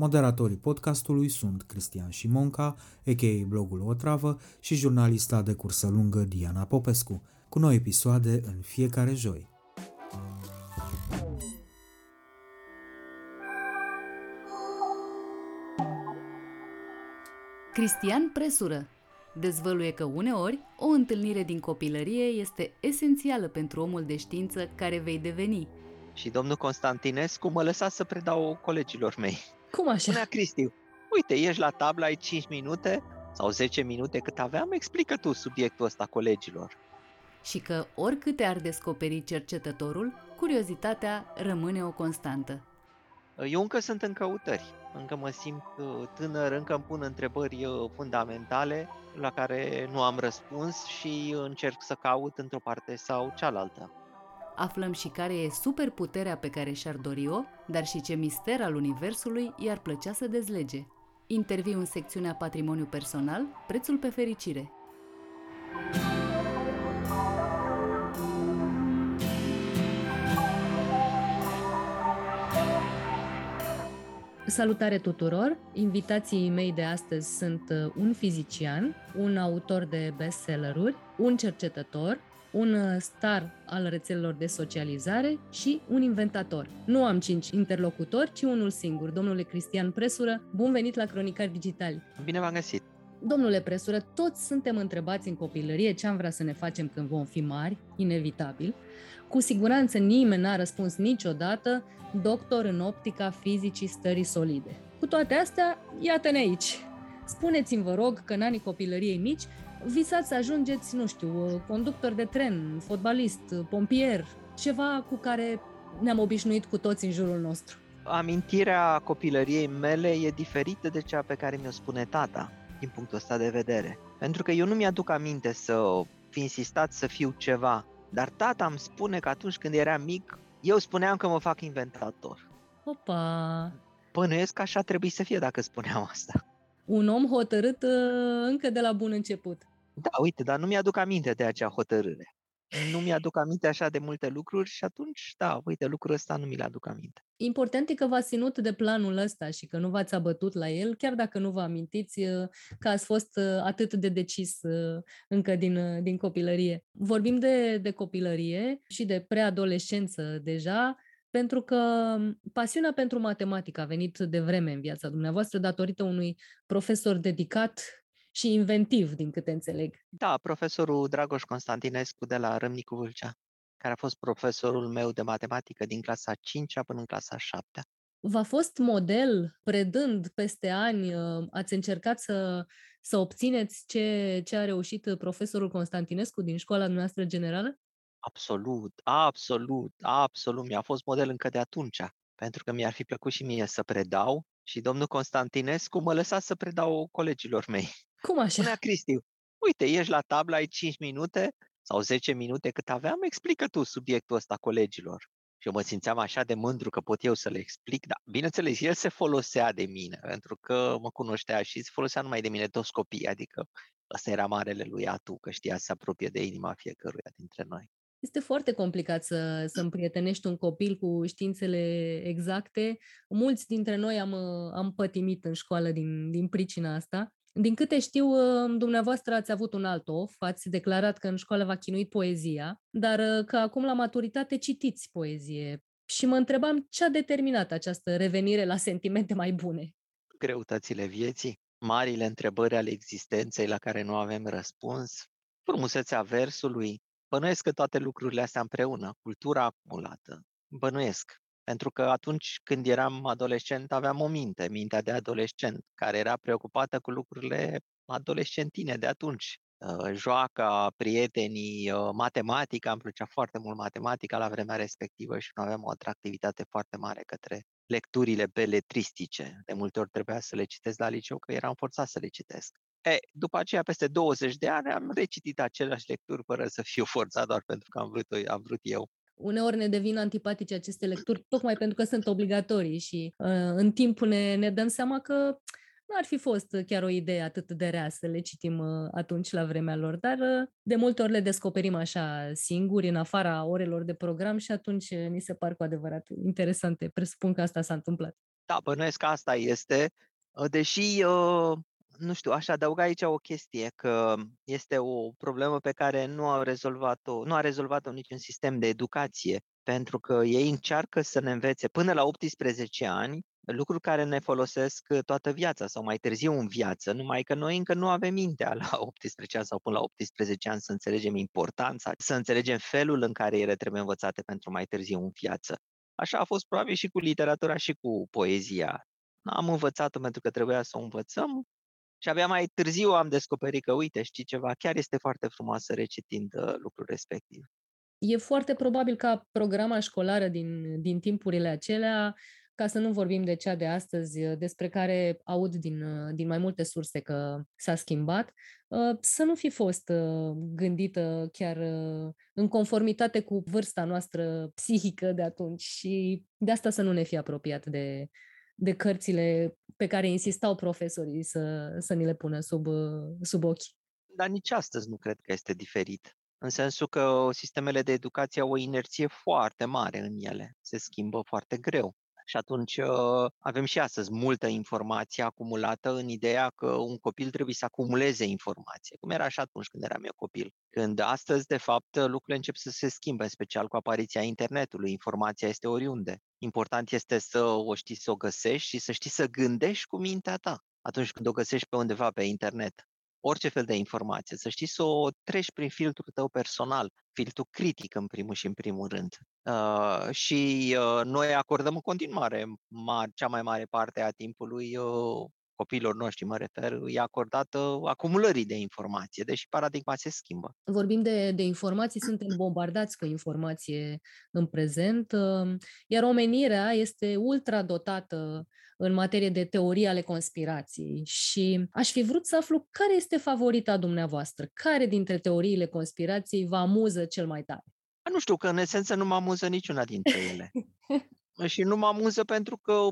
Moderatorii podcastului sunt Cristian Șimonca, a.k.a. blogul Otravă și jurnalista de cursă lungă Diana Popescu, cu noi episoade în fiecare joi. Cristian Presură dezvăluie că uneori o întâlnire din copilărie este esențială pentru omul de știință care vei deveni. Și domnul Constantinescu mă lăsa să predau colegilor mei. Cum așa? Spunea Cristi, uite, ești la tabla, ai 5 minute sau 10 minute cât aveam, explică tu subiectul ăsta colegilor. Și că oricâte ar descoperi cercetătorul, curiozitatea rămâne o constantă. Eu încă sunt în căutări, încă mă simt uh, tânăr, încă îmi pun întrebări uh, fundamentale la care nu am răspuns și încerc să caut într-o parte sau cealaltă. Aflăm și care e superputerea pe care și-ar dori-o, dar și ce mister al Universului i-ar plăcea să dezlege. Interviu în secțiunea Patrimoniu Personal, prețul pe fericire. Salutare tuturor! Invitații mei de astăzi sunt uh, un fizician, un autor de bestselleruri, un cercetător, un uh, star al rețelelor de socializare și un inventator. Nu am cinci interlocutori, ci unul singur. Domnule Cristian Presură, bun venit la Cronicari Digitali! Bine v-am găsit! Domnule Presură, toți suntem întrebați în copilărie ce am vrea să ne facem când vom fi mari, inevitabil. Cu siguranță nimeni n-a răspuns niciodată doctor în optica fizicii stării solide. Cu toate astea, iată-ne aici. Spuneți-mi, vă rog, că în anii copilăriei mici visați să ajungeți, nu știu, conductor de tren, fotbalist, pompier, ceva cu care ne-am obișnuit cu toți în jurul nostru. Amintirea copilăriei mele e diferită de cea pe care mi-o spune tata, din punctul ăsta de vedere. Pentru că eu nu mi-aduc aminte să fi insistat să fiu ceva, dar tata îmi spune că atunci când era mic, eu spuneam că mă fac inventator. Opa! Bănuiesc că așa trebuie să fie dacă spuneam asta. Un om hotărât uh, încă de la bun început. Da, uite, dar nu mi-aduc aminte de acea hotărâre. Nu mi-aduc aminte așa de multe lucruri și atunci, da, uite, lucrul ăsta nu mi-l aduc aminte. Important e că v-ați ținut de planul ăsta și că nu v-ați abătut la el, chiar dacă nu vă amintiți uh, că ați fost uh, atât de decis încă din, din copilărie. Vorbim de, de copilărie și de preadolescență deja, pentru că pasiunea pentru matematică a venit de vreme în viața dumneavoastră datorită unui profesor dedicat și inventiv, din câte înțeleg. Da, profesorul Dragoș Constantinescu de la Râmnicu Vâlcea, care a fost profesorul meu de matematică din clasa 5 până în clasa 7. V-a fost model, predând peste ani, ă, ați încercat să, să obțineți ce, ce a reușit profesorul Constantinescu din școala noastră generală? Absolut, absolut, absolut. Mi-a fost model încă de atunci, pentru că mi-ar fi plăcut și mie să predau și domnul Constantinescu mă lăsa să predau colegilor mei. Cum așa? Spunea Cristi, uite, ești la tabla, ai 5 minute sau 10 minute cât aveam, explică tu subiectul ăsta colegilor. Și eu mă simțeam așa de mândru că pot eu să le explic, dar bineînțeles, el se folosea de mine, pentru că mă cunoștea și se folosea numai de mine toți copiii, adică ăsta era marele lui Atu, că știa să se apropie de inima fiecăruia dintre noi. Este foarte complicat să, să împrietenești un copil cu științele exacte. Mulți dintre noi am, am pătimit în școală din, din pricina asta. Din câte știu, dumneavoastră ați avut un alt of, ați declarat că în școală v-a chinuit poezia, dar că acum la maturitate citiți poezie. Și mă întrebam ce a determinat această revenire la sentimente mai bune. Greutățile vieții, marile întrebări ale existenței la care nu avem răspuns, frumusețea versului. Bănuiesc că toate lucrurile astea împreună, cultura acumulată, bănuiesc. Pentru că atunci când eram adolescent aveam o minte, mintea de adolescent, care era preocupată cu lucrurile adolescentine de atunci. Uh, joaca, prietenii, uh, matematica, îmi plăcea foarte mult matematica la vremea respectivă și nu aveam o atractivitate foarte mare către lecturile beletristice. De multe ori trebuia să le citesc la liceu, că eram forțat să le citesc. E, după aceea, peste 20 de ani, am recitit aceleași lecturi fără să fiu forțat doar pentru că am vrut, am vrut eu. Uneori ne devin antipatice aceste lecturi tocmai pentru că sunt obligatorii și uh, în timp ne, ne dăm seama că nu ar fi fost chiar o idee atât de rea să le citim uh, atunci la vremea lor, dar uh, de multe ori le descoperim așa singuri, în afara orelor de program și atunci uh, ni se par cu adevărat interesante. Presupun că asta s-a întâmplat. Da, bănuiesc că asta este, deși nu știu, aș adăuga aici o chestie, că este o problemă pe care nu au rezolvat-o, nu a rezolvat-o niciun sistem de educație, pentru că ei încearcă să ne învețe până la 18 ani lucruri care ne folosesc uh, toată viața sau mai târziu în viață, numai că noi încă nu avem mintea la 18 ani sau până la 18 ani să înțelegem importanța, să înțelegem felul în care ele trebuie învățate pentru mai târziu în viață. Așa a fost probabil și cu literatura și cu poezia. Am învățat-o pentru că trebuia să o învățăm și abia mai târziu am descoperit că, uite, știi ceva, chiar este foarte frumoasă recitind uh, lucrul respectiv. E foarte probabil ca programa școlară din, din timpurile acelea ca să nu vorbim de cea de astăzi, uh, despre care aud din, uh, din mai multe surse că s-a schimbat, uh, să nu fi fost gândită chiar în conformitate cu vârsta noastră psihică de atunci și de asta să nu ne fi apropiat de, de cărțile pe care insistau profesorii să, să ni le pună sub, sub ochi. Dar nici astăzi nu cred că este diferit. În sensul că sistemele de educație au o inerție foarte mare în ele. Se schimbă foarte greu. Și atunci uh, avem și astăzi multă informație acumulată în ideea că un copil trebuie să acumuleze informație, cum era și atunci când eram eu copil. Când astăzi, de fapt, lucrurile încep să se schimbe, în special cu apariția internetului. Informația este oriunde. Important este să o știi să o găsești și să știi să gândești cu mintea ta atunci când o găsești pe undeva pe internet orice fel de informație, să știi să o treci prin filtrul tău personal, filtrul critic în primul și în primul rând. Uh, și uh, noi acordăm în continuare ma- cea mai mare parte a timpului uh, copiilor noștri, mă refer, e acordată acumulării de informație, deși paradigma se schimbă. Vorbim de, de informații, suntem bombardați cu informație în prezent, uh, iar omenirea este ultra dotată în materie de teorie ale conspirației și aș fi vrut să aflu care este favorita dumneavoastră, care dintre teoriile conspirației vă amuză cel mai tare? Nu știu, că în esență nu mă amuză niciuna dintre ele. și nu mă amuză pentru că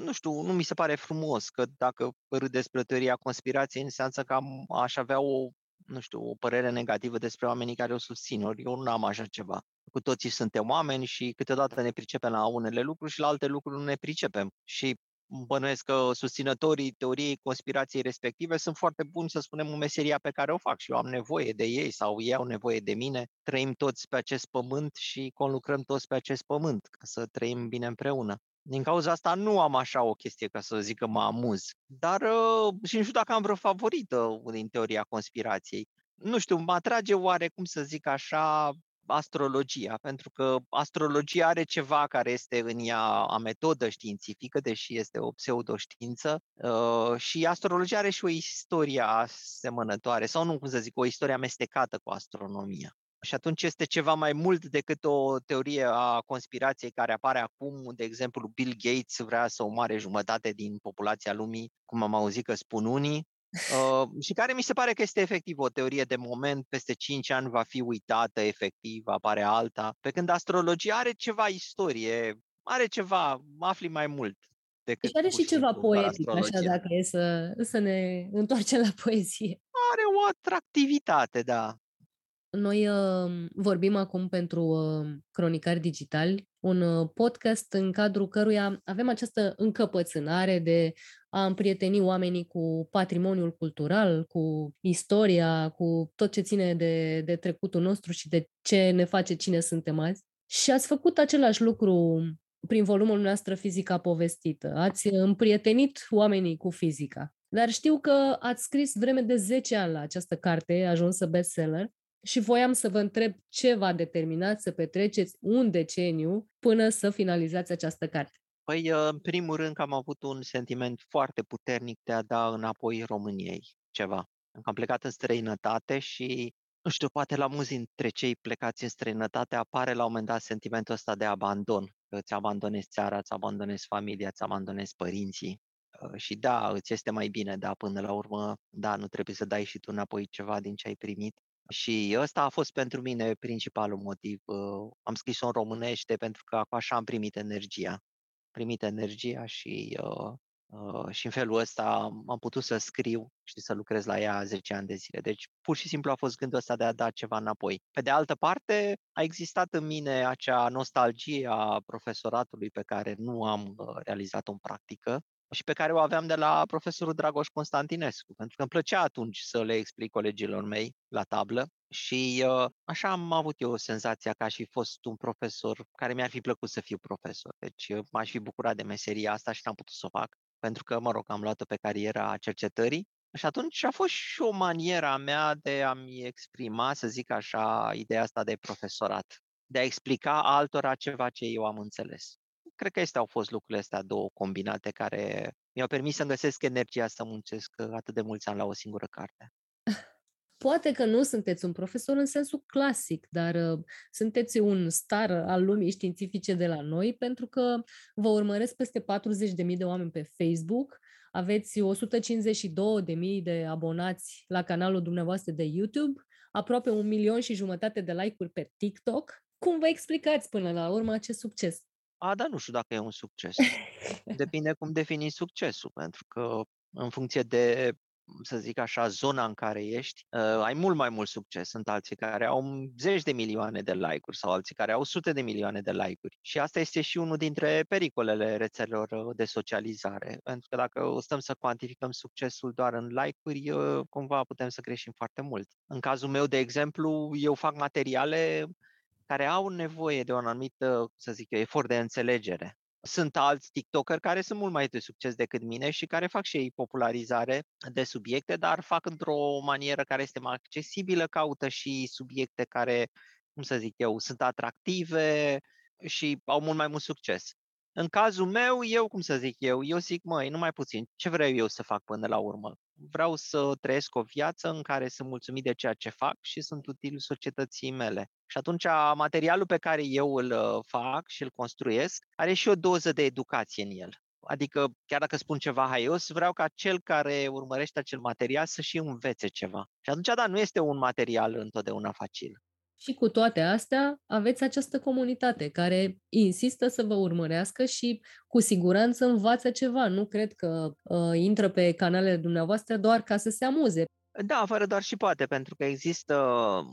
nu știu, nu mi se pare frumos că dacă râd despre teoria conspirației, înseamnă că am, aș avea o, nu știu, o părere negativă despre oamenii care o susțin. Ori eu nu am așa ceva. Cu toții suntem oameni și câteodată ne pricepem la unele lucruri și la alte lucruri nu ne pricepem. Și bănuiesc că susținătorii teoriei conspirației respective sunt foarte buni, să spunem, în meseria pe care o fac și eu am nevoie de ei sau ei au nevoie de mine. Trăim toți pe acest pământ și conlucrăm toți pe acest pământ ca să trăim bine împreună. Din cauza asta nu am așa o chestie ca să zic că mă amuz. Dar uh, și nu știu dacă am vreo favorită din teoria conspirației. Nu știu, mă atrage oare, cum să zic așa, astrologia, pentru că astrologia are ceva care este în ea a metodă științifică, deși este o pseudoștiință, uh, și astrologia are și o istorie asemănătoare, sau nu, cum să zic, o istorie amestecată cu astronomia. Și atunci este ceva mai mult decât o teorie a conspirației care apare acum, de exemplu, Bill Gates vrea să omoare jumătate din populația lumii, cum am auzit că spun unii, Uh, și care mi se pare că este efectiv o teorie de moment, peste 5 ani va fi uitată efectiv, apare alta, pe când astrologia are ceva istorie, are ceva, afli mai mult. Decât deci are și ceva poetic, așa, dacă e să, să ne întoarcem la poezie. Are o atractivitate, da. Noi uh, vorbim acum pentru uh, Cronicari Digitali, un uh, podcast în cadrul căruia avem această încăpățânare de a împrieteni oamenii cu patrimoniul cultural, cu istoria, cu tot ce ține de, de trecutul nostru și de ce ne face cine suntem azi. Și ați făcut același lucru prin volumul noastră Fizica povestită. Ați împrietenit oamenii cu fizica. Dar știu că ați scris vreme de 10 ani la această carte, ajunsă bestseller, Și voiam să vă întreb ce v-a determinat să petreceți un deceniu până să finalizați această carte. Păi, uh, în primul rând că am avut un sentiment foarte puternic de a da înapoi României ceva. Am plecat în străinătate și, nu știu, poate la mulți dintre cei plecați în străinătate apare la un moment dat sentimentul ăsta de abandon. Că îți abandonezi țara, îți abandonezi familia, îți abandonezi părinții. Uh, și da, îți este mai bine, da, până la urmă, da, nu trebuie să dai și tu înapoi ceva din ce ai primit. Și ăsta a fost pentru mine principalul motiv. Uh, am scris-o în românește pentru că așa am primit energia. Primit energia și, uh, uh, și în felul ăsta am putut să scriu și să lucrez la ea 10 ani de zile. Deci pur și simplu a fost gândul ăsta de a da ceva înapoi. Pe de altă parte, a existat în mine acea nostalgie a profesoratului pe care nu am realizat-o în practică și pe care o aveam de la profesorul Dragoș Constantinescu, pentru că îmi plăcea atunci să le explic colegilor mei la tablă și uh, așa am avut eu senzația că aș fi fost un profesor care mi-ar fi plăcut să fiu profesor. Deci uh, m-aș fi bucurat de meseria asta și n-am putut să o fac, pentru că, mă rog, am luat-o pe cariera cercetării și atunci a fost și o manieră a mea de a-mi exprima, să zic așa, ideea asta de profesorat, de a explica altora ceva ce eu am înțeles cred că astea au fost lucrurile astea două combinate care mi-au permis să găsesc energia să muncesc uh, atât de mulți ani la o singură carte. Poate că nu sunteți un profesor în sensul clasic, dar uh, sunteți un star al lumii științifice de la noi pentru că vă urmăresc peste 40.000 de oameni pe Facebook, aveți 152.000 de abonați la canalul dumneavoastră de YouTube, aproape un milion și jumătate de like-uri pe TikTok. Cum vă explicați până la urmă acest succes? A, dar nu știu dacă e un succes. Depinde cum defini succesul, pentru că în funcție de, să zic așa, zona în care ești, uh, ai mult mai mult succes. Sunt alții care au zeci de milioane de like-uri sau alții care au sute de milioane de like-uri. Și asta este și unul dintre pericolele rețelelor uh, de socializare. Pentru că dacă stăm să cuantificăm succesul doar în like-uri, uh, cumva putem să greșim foarte mult. În cazul meu, de exemplu, eu fac materiale care au nevoie de un anumit, să zic eu, efort de înțelegere. Sunt alți TikTokeri care sunt mult mai de succes decât mine și care fac și ei popularizare de subiecte, dar fac într-o manieră care este mai accesibilă, caută și subiecte care, cum să zic eu, sunt atractive și au mult mai mult succes. În cazul meu, eu, cum să zic eu, eu zic, măi, numai puțin, ce vreau eu să fac până la urmă? Vreau să trăiesc o viață în care sunt mulțumit de ceea ce fac și sunt util societății mele. Și atunci materialul pe care eu îl uh, fac și îl construiesc are și o doză de educație în el. Adică, chiar dacă spun ceva haios, vreau ca cel care urmărește acel material să și învețe ceva. Și atunci, da, nu este un material întotdeauna facil. Și cu toate astea, aveți această comunitate care insistă să vă urmărească și cu siguranță învață ceva. Nu cred că uh, intră pe canalele dumneavoastră doar ca să se amuze. Da, fără doar și poate, pentru că există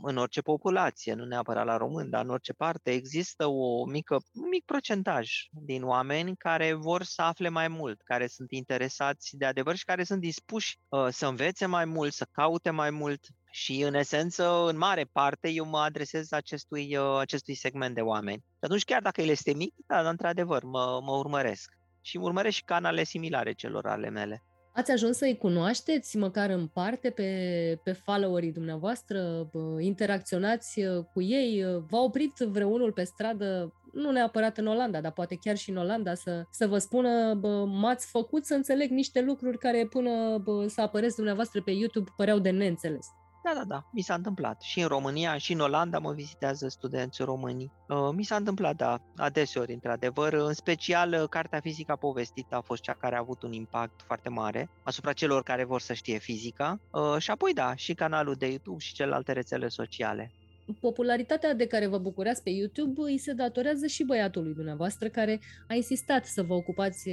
în orice populație, nu neapărat la român, dar în orice parte, există o mică, un mic procentaj din oameni care vor să afle mai mult, care sunt interesați de adevăr și care sunt dispuși uh, să învețe mai mult, să caute mai mult. Și în esență, în mare parte, eu mă adresez acestui, uh, acestui segment de oameni. Și atunci, chiar dacă el este mic, da, într-adevăr, mă, mă urmăresc. Și urmăresc și canale similare celor ale mele. Ați ajuns să-i cunoașteți măcar în parte pe, pe followerii dumneavoastră? Interacționați uh, cu ei? V-a oprit vreunul pe stradă, nu neapărat în Olanda, dar poate chiar și în Olanda, să, să vă spună bă, m-ați făcut să înțeleg niște lucruri care până bă, să apăreți dumneavoastră pe YouTube păreau de neînțeles. Da, da, da, mi s-a întâmplat. Și în România, și în Olanda mă vizitează studenți români. Uh, mi s-a întâmplat, da, adeseori, într-adevăr. În special, uh, cartea fizică povestită a fost cea care a avut un impact foarte mare asupra celor care vor să știe fizica. Uh, și apoi, da, și canalul de YouTube și celelalte rețele sociale popularitatea de care vă bucurați pe YouTube îi se datorează și băiatului dumneavoastră care a insistat să vă ocupați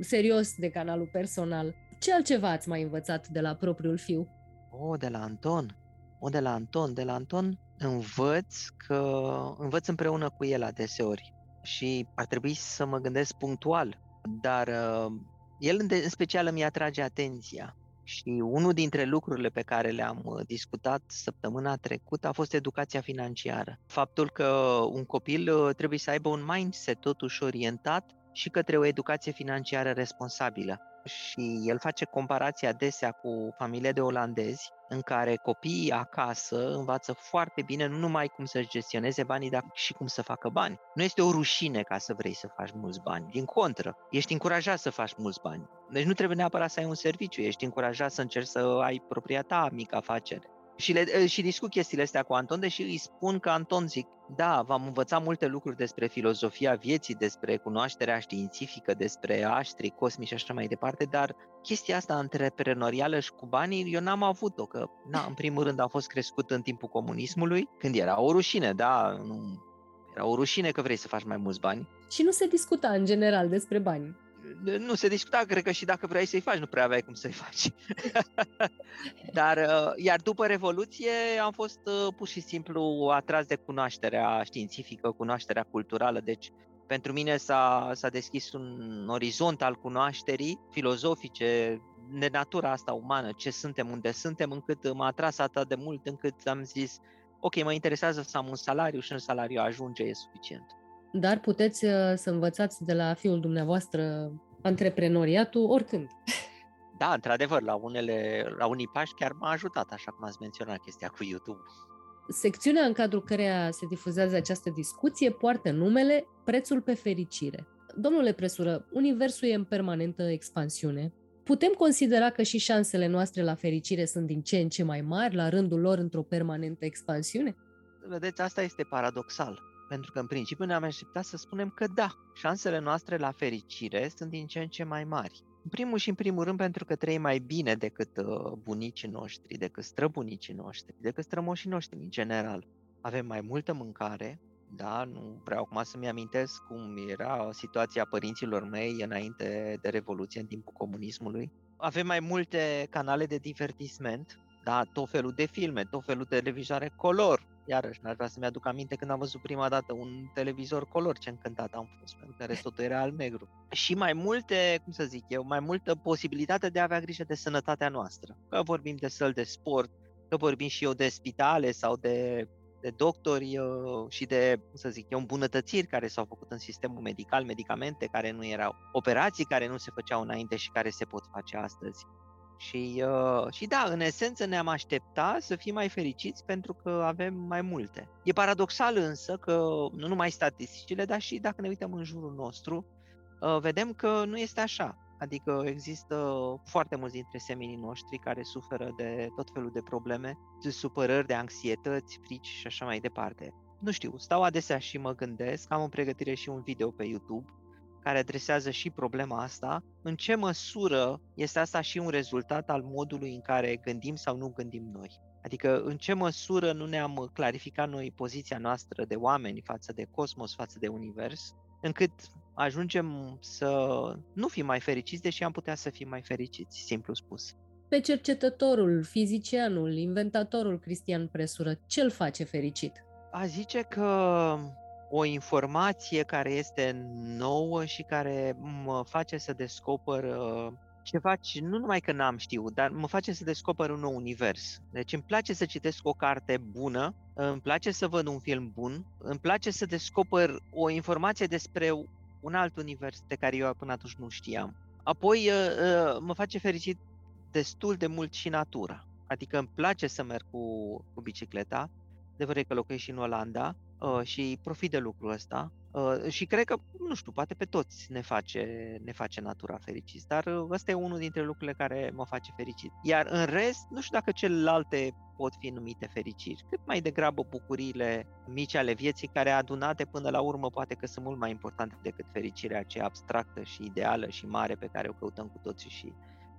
serios de canalul personal. Ce altceva ați mai învățat de la propriul fiu? O, de la Anton. O, de la Anton. De la Anton învăț că învăț împreună cu el adeseori și ar trebui să mă gândesc punctual, dar uh, el în, de, în special îmi atrage atenția. Și unul dintre lucrurile pe care le-am uh, discutat săptămâna trecută a fost educația financiară. Faptul că un copil uh, trebuie să aibă un mindset totuși orientat și către o educație financiară responsabilă. Și el face comparația adesea cu familie de olandezi, în care copiii acasă învață foarte bine nu numai cum să-și gestioneze banii, dar și cum să facă bani. Nu este o rușine ca să vrei să faci mulți bani. Din contră, ești încurajat să faci mulți bani. Deci nu trebuie neapărat să ai un serviciu, ești încurajat să încerci să ai propria ta mică afacere. Și, le, și discut chestiile astea cu Anton, deși îi spun că Anton zic, da, v-am învățat multe lucruri despre filozofia vieții, despre cunoașterea științifică, despre aștri, cosmici și așa mai departe, dar chestia asta antreprenorială și cu banii, eu n-am avut-o, că, na, în primul rând am fost crescut în timpul comunismului, când era o rușine, da, nu, era o rușine că vrei să faci mai mulți bani. Și nu se discuta în general despre bani nu se discuta, cred că și dacă vrei să-i faci, nu prea aveai cum să-i faci. Dar, uh, iar după Revoluție am fost uh, pur și simplu atras de cunoașterea științifică, cunoașterea culturală, deci pentru mine s-a, s-a deschis un orizont al cunoașterii filozofice, de natura asta umană, ce suntem, unde suntem, încât m-a atras atât de mult încât am zis, ok, mă interesează să am un salariu și un salariu ajunge, e suficient dar puteți uh, să învățați de la fiul dumneavoastră antreprenoriatul oricând. Da, într-adevăr, la, unele, la unii pași chiar m-a ajutat, așa cum ați menționat chestia cu YouTube. Secțiunea în cadrul căreia se difuzează această discuție poartă numele Prețul pe fericire. Domnule Presură, universul e în permanentă expansiune. Putem considera că și șansele noastre la fericire sunt din ce în ce mai mari, la rândul lor într-o permanentă expansiune? Vedeți, asta este paradoxal. Pentru că în principiu ne-am așteptat să spunem că da, șansele noastre la fericire sunt din ce în ce mai mari. În primul și în primul rând pentru că trăim mai bine decât uh, bunicii noștri, decât străbunicii noștri, decât strămoșii noștri în general. Avem mai multă mâncare, da, nu vreau acum să-mi amintesc cum era situația părinților mei înainte de Revoluție, în timpul comunismului. Avem mai multe canale de divertisment, da, tot felul de filme, tot felul de televizoare color, iarăși, n-aș vrea să-mi aduc aminte când am văzut prima dată un televizor color, ce încântat am fost, pentru că restul era al-negru. Și mai multe, cum să zic eu, mai multă posibilitate de a avea grijă de sănătatea noastră. Că vorbim de săl de sport, că vorbim și eu de spitale sau de de doctori uh, și de, cum să zic eu, îmbunătățiri care s-au făcut în sistemul medical, medicamente care nu erau, operații care nu se făceau înainte și care se pot face astăzi. Și, uh, și da, în esență ne-am aștepta să fim mai fericiți pentru că avem mai multe. E paradoxal însă că nu numai statisticile, dar și dacă ne uităm în jurul nostru, uh, vedem că nu este așa. Adică există foarte mulți dintre seminii noștri care suferă de tot felul de probleme, de supărări, de anxietăți, frici și așa mai departe. Nu știu, stau adesea și mă gândesc, am în pregătire și un video pe YouTube care adresează și problema asta, în ce măsură este asta și un rezultat al modului în care gândim sau nu gândim noi. Adică în ce măsură nu ne-am clarificat noi poziția noastră de oameni față de cosmos, față de univers, încât ajungem să nu fim mai fericiți, deși am putea să fim mai fericiți, simplu spus. Pe cercetătorul, fizicianul, inventatorul Cristian Presură, ce îl face fericit? A zice că o informație care este nouă și care mă face să descoper uh, ceva ce nu numai că n-am știut, dar mă face să descoper un nou univers. Deci îmi place să citesc o carte bună, îmi place să văd un film bun, îmi place să descoper o informație despre un alt univers de care eu până atunci nu știam. Apoi uh, uh, mă face fericit destul de mult și natura. Adică îmi place să merg cu, cu bicicleta, de că locuiesc și în Olanda, uh, și profit de lucrul ăsta uh, și cred că, nu știu, poate pe toți ne face, ne face natura fericiți, dar uh, ăsta e unul dintre lucrurile care mă face fericit. Iar în rest, nu știu dacă celelalte pot fi numite fericiri, cât mai degrabă bucuriile mici ale vieții care adunate până la urmă poate că sunt mult mai importante decât fericirea aceea abstractă și ideală și mare pe care o căutăm cu toții și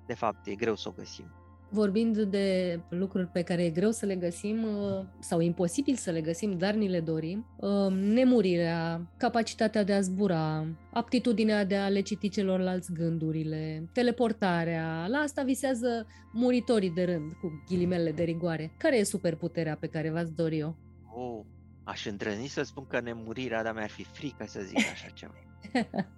de fapt e greu să o găsim. Vorbind de lucruri pe care e greu să le găsim uh, sau imposibil să le găsim, dar ni le dorim, uh, nemurirea, capacitatea de a zbura, aptitudinea de a le citi celorlalți gândurile, teleportarea, la asta visează muritorii de rând, cu ghilimele de rigoare. Care e superputerea pe care v-ați dori eu? Oh, aș îndrăzni să spun că nemurirea, dar mi-ar fi frică să zic așa ceva.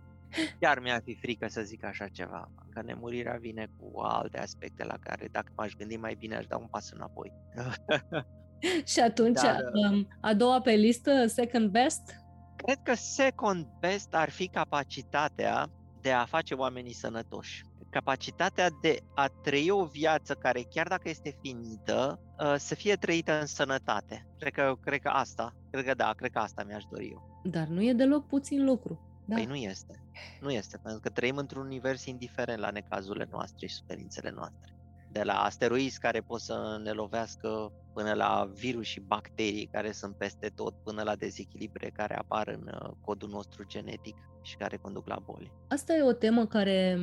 Chiar mi-ar fi frică să zic așa ceva, că nemurirea vine cu alte aspecte la care dacă m-aș gândi mai bine aș da un pas înapoi. Și atunci, Dar, um, a doua pe listă, second best? Cred că second best ar fi capacitatea de a face oamenii sănătoși. Capacitatea de a trăi o viață care, chiar dacă este finită, uh, să fie trăită în sănătate. Cred că, cred că asta, cred că da, cred că asta mi-aș dori eu. Dar nu e deloc puțin lucru. Da. Păi nu este. Nu este, pentru că trăim într-un univers indiferent la necazurile noastre și suferințele noastre. De la asteroizi care pot să ne lovească până la virus și bacterii care sunt peste tot, până la dezechilibre care apar în uh, codul nostru genetic și care conduc la boli. Asta e o temă care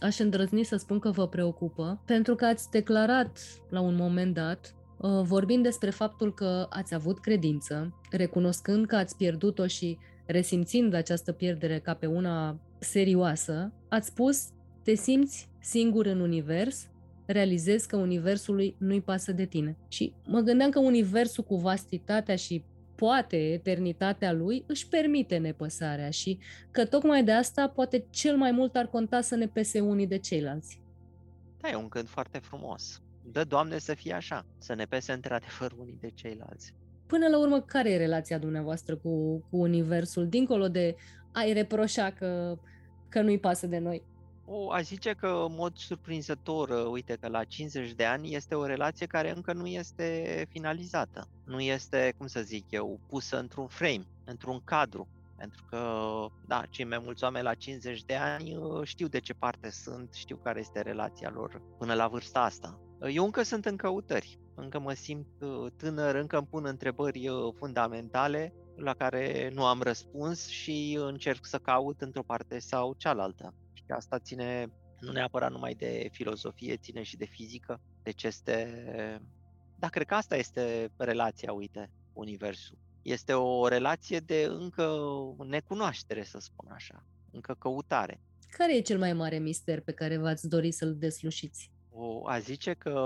aș îndrăzni să spun că vă preocupă, pentru că ați declarat la un moment dat, uh, vorbind despre faptul că ați avut credință, recunoscând că ați pierdut-o și resimțind această pierdere ca pe una serioasă, ați spus, te simți singur în univers, realizezi că universului nu-i pasă de tine. Și mă gândeam că universul cu vastitatea și poate eternitatea lui își permite nepăsarea și că tocmai de asta poate cel mai mult ar conta să ne pese unii de ceilalți. Da, e un gând foarte frumos. Dă, Doamne, să fie așa, să ne pese într-adevăr unii de ceilalți. Până la urmă, care e relația dumneavoastră cu, cu Universul, dincolo de ai reproșa că, că nu-i pasă de noi? O, aș zice că, în mod surprinzător, uh, uite că la 50 de ani este o relație care încă nu este finalizată. Nu este, cum să zic eu, pusă într-un frame, într-un cadru. Pentru că, da, cei mai mulți oameni la 50 de ani uh, știu de ce parte sunt, știu care este relația lor până la vârsta asta. Uh, eu încă sunt în căutări, încă mă simt tânăr, încă îmi pun întrebări fundamentale la care nu am răspuns și încerc să caut într-o parte sau cealaltă. Și asta ține nu neapărat numai de filozofie, ține și de fizică. Deci este... Da, cred că asta este relația, uite, Universul. Este o relație de încă necunoaștere, să spun așa, încă căutare. Care e cel mai mare mister pe care v-ați dori să-l deslușiți? O, a zice că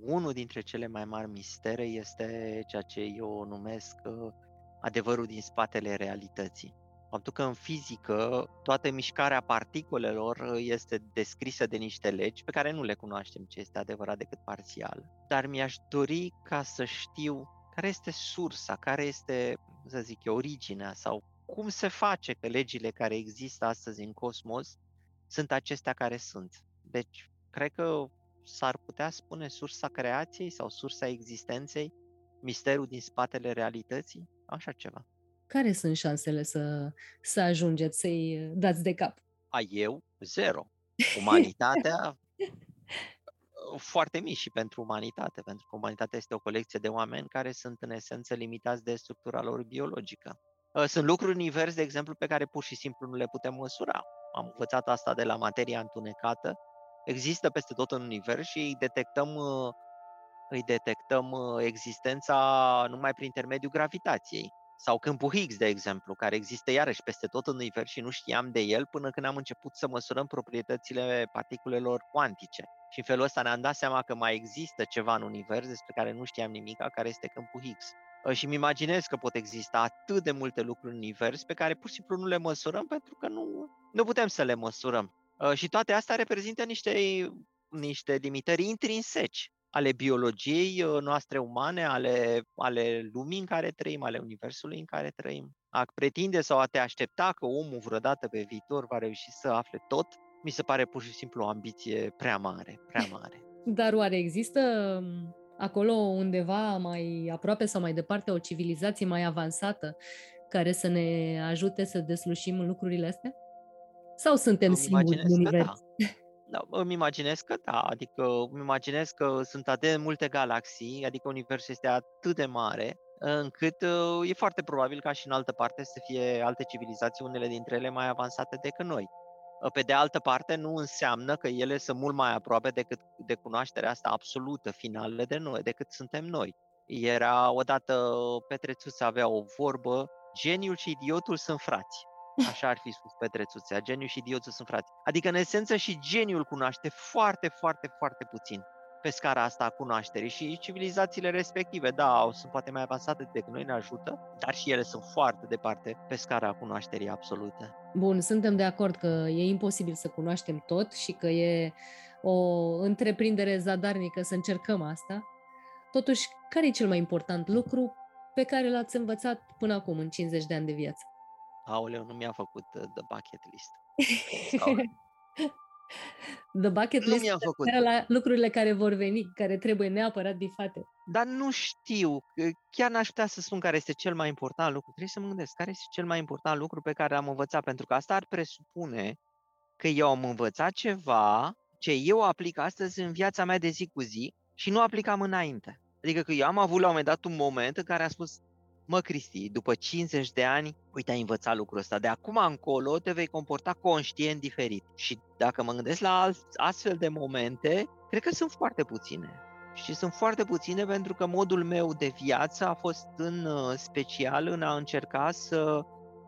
unul dintre cele mai mari mistere este ceea ce eu numesc uh, adevărul din spatele realității. Faptul că în fizică toată mișcarea particulelor uh, este descrisă de niște legi pe care nu le cunoaștem ce este adevărat decât parțial. Dar mi-aș dori ca să știu care este sursa, care este, să zic eu, originea sau cum se face că legile care există astăzi în cosmos sunt acestea care sunt. Deci, cred că s-ar putea spune sursa creației sau sursa existenței, misterul din spatele realității, așa ceva. Care sunt șansele să, să ajungeți să-i dați de cap? A eu? Zero. Umanitatea foarte mici și pentru umanitate, pentru că umanitatea este o colecție de oameni care sunt în esență limitați de structura lor biologică. Ă, sunt lucruri univers, de exemplu, pe care pur și simplu nu le putem măsura. Am învățat asta de la materia întunecată. Există peste tot în univers și îi detectăm, ă, îi detectăm ă, existența numai prin intermediul gravitației. Sau câmpul Higgs, de exemplu, care există iarăși peste tot în univers și nu știam de el până când am început să măsurăm proprietățile particulelor cuantice. Și în felul ăsta ne-am dat seama că mai există ceva în univers despre care nu știam nimic, care este câmpul Higgs. Ă, și îmi imaginez că pot exista atât de multe lucruri în univers pe care pur și simplu nu le măsurăm pentru că nu, nu putem să le măsurăm. Ă, și toate astea reprezintă niște, niște limitări intrinseci ale biologiei uh, noastre umane, ale, ale lumii în care trăim, ale universului în care trăim. A pretinde sau a te aștepta că omul vreodată pe viitor va reuși să afle tot, mi se pare pur și simplu o ambiție prea mare, prea mare. Dar oare există um, acolo undeva mai aproape sau mai departe o civilizație mai avansată care să ne ajute să deslușim lucrurile astea? Sau suntem singuri în univers? Da. Da, îmi imaginez că da, adică îmi imaginez că sunt atât de multe galaxii, adică universul este atât de mare, încât uh, e foarte probabil ca și în altă parte să fie alte civilizații, unele dintre ele mai avansate decât noi. Uh, pe de altă parte, nu înseamnă că ele sunt mult mai aproape decât de cunoașterea asta absolută, finală de noi, decât suntem noi. Era odată Petrețuț avea o vorbă, geniul și idiotul sunt frați. Așa ar fi spus Petrețuțea, geniul și idiotul sunt frați. Adică, în esență, și geniul cunoaște foarte, foarte, foarte puțin pe scara asta a cunoașterii și civilizațiile respective, da, au, sunt poate mai avansate decât noi, ne ajută, dar și ele sunt foarte departe pe scara cunoașterii absolute. Bun, suntem de acord că e imposibil să cunoaștem tot și că e o întreprindere zadarnică să încercăm asta. Totuși, care e cel mai important lucru pe care l-ați învățat până acum, în 50 de ani de viață? Aoleu, nu mi-a făcut uh, the bucket list. The bucket Nu list mi-am se făcut. referă la lucrurile care vor veni, care trebuie neapărat bifate. Dar nu știu, că chiar n-aș putea să spun care este cel mai important lucru. Trebuie să mă gândesc care este cel mai important lucru pe care l-am învățat, pentru că asta ar presupune că eu am învățat ceva ce eu aplic astăzi în viața mea de zi cu zi și nu aplicam înainte. Adică că eu am avut la un moment dat un moment în care am spus, mă Cristi, după 50 de ani, uite, ai învățat lucrul ăsta, de acum încolo te vei comporta conștient diferit. Și dacă mă gândesc la alt- astfel de momente, cred că sunt foarte puține. Și sunt foarte puține pentru că modul meu de viață a fost în uh, special în a încerca să,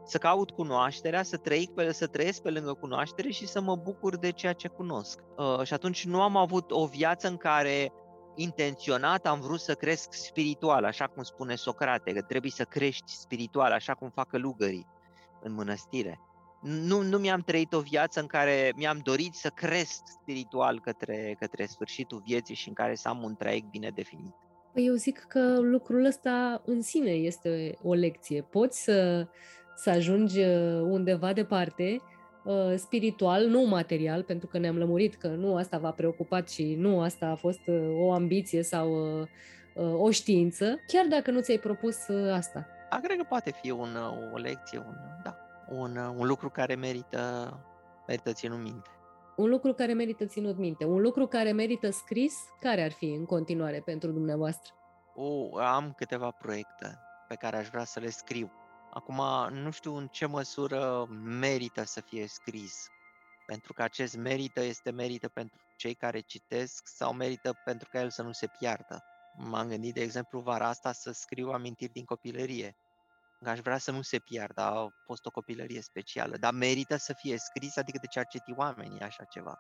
să caut cunoașterea, să, trăic pe, să trăiesc pe lângă cunoaștere și să mă bucur de ceea ce cunosc. Uh, și atunci nu am avut o viață în care intenționat am vrut să cresc spiritual, așa cum spune Socrate, că trebuie să crești spiritual, așa cum fac călugării în mănăstire. Nu, nu mi-am trăit o viață în care mi-am dorit să cresc spiritual către, către sfârșitul vieții și în care să am un traiect bine definit. Păi eu zic că lucrul ăsta în sine este o lecție. Poți să, să ajungi uh, undeva departe, uh, spiritual, nu material, pentru că ne-am lămurit că nu asta v-a preocupat și nu asta a fost uh, o ambiție sau uh, uh, o știință, chiar dacă nu ți-ai propus uh, asta. A, cred că poate fi un, o lecție, un, da, un, un lucru care merită, merită ținut minte. Un lucru care merită ținut minte, un lucru care merită scris, care ar fi în continuare pentru dumneavoastră? O, am câteva proiecte pe care aș vrea să le scriu. Acum, nu știu în ce măsură merită să fie scris, pentru că acest merită este merită pentru cei care citesc sau merită pentru ca el să nu se piardă. M-am gândit, de exemplu, vara asta să scriu amintiri din copilărie. Aș vrea să nu se piardă, a fost o copilărie specială, dar merită să fie scris, adică de ce ar citi oamenii așa ceva.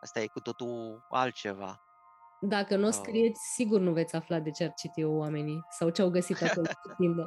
Asta e cu totul altceva. Dacă nu o Oh. scrieți, sigur nu veți afla de ce ar citi oamenii sau ce au găsit acolo citind-o.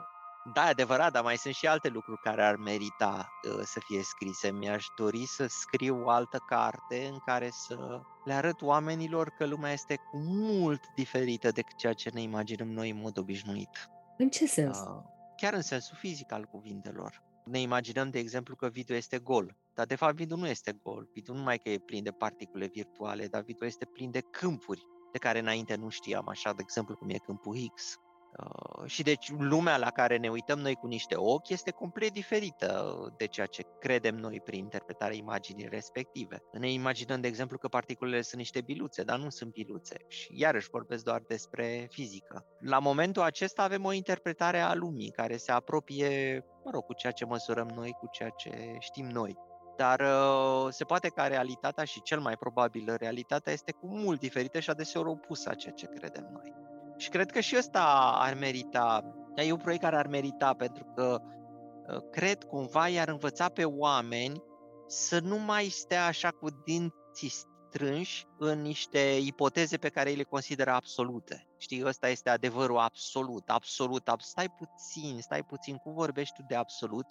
Da, e adevărat, dar mai sunt și alte lucruri care ar merita uh, să fie scrise. Mi-aș dori să scriu o altă carte în care să le arăt oamenilor că lumea este cu mult diferită decât ceea ce ne imaginăm noi în mod obișnuit. În ce sens? Uh, chiar în sensul fizic al cuvintelor. Ne imaginăm, de exemplu, că video este gol, dar de fapt video nu este gol. Video nu numai că e plin de particule virtuale, dar video este plin de câmpuri de care înainte nu știam, așa, de exemplu, cum e câmpul Higgs. Uh, și deci lumea la care ne uităm noi cu niște ochi este complet diferită de ceea ce credem noi prin interpretarea imaginii respective. Ne imaginăm, de exemplu, că particulele sunt niște biluțe, dar nu sunt biluțe. Și iarăși vorbesc doar despre fizică. La momentul acesta avem o interpretare a lumii care se apropie, mă rog, cu ceea ce măsurăm noi, cu ceea ce știm noi. Dar uh, se poate ca realitatea și cel mai probabil realitatea este cu mult diferită și adeseori opusă a ceea ce credem noi. Și cred că și ăsta ar merita, e un proiect care ar merita pentru că uh, cred cumva i-ar învăța pe oameni să nu mai stea așa cu dinții strânși în niște ipoteze pe care ei le consideră absolute. Știi, ăsta este adevărul absolut, absolut, ab- stai puțin, stai puțin, cum vorbești tu de absolut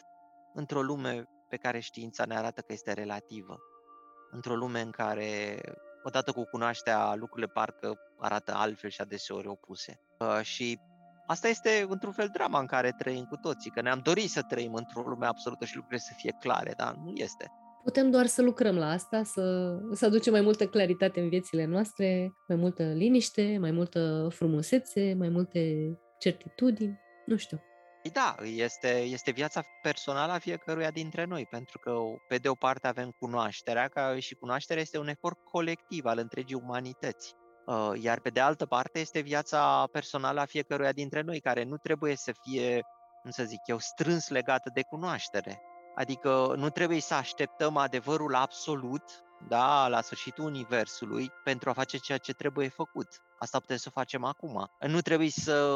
într-o lume pe care știința ne arată că este relativă, într-o lume în care odată cu cunoașterea lucrurile parcă arată altfel și adeseori opuse. Uh, și asta este într-un fel drama în care trăim cu toții, că ne-am dorit să trăim într-o lume absolută și lucrurile să fie clare, dar nu este. Putem doar să lucrăm la asta, să, să aducem mai multă claritate în viețile noastre, mai multă liniște, mai multă frumusețe, mai multe certitudini, nu știu. Da, este, este viața personală a fiecăruia dintre noi, pentru că pe de o parte avem cunoașterea, ca și cunoașterea este un efort colectiv al întregii umanități. Uh, Iar pe de altă parte este viața personală a fiecăruia dintre noi, care nu trebuie să fie, cum să zic eu, strâns legată de cunoaștere. Adică nu trebuie să așteptăm adevărul absolut, da, la sfârșitul universului, pentru a face ceea ce trebuie făcut. Asta putem să o facem acum. Nu trebuie să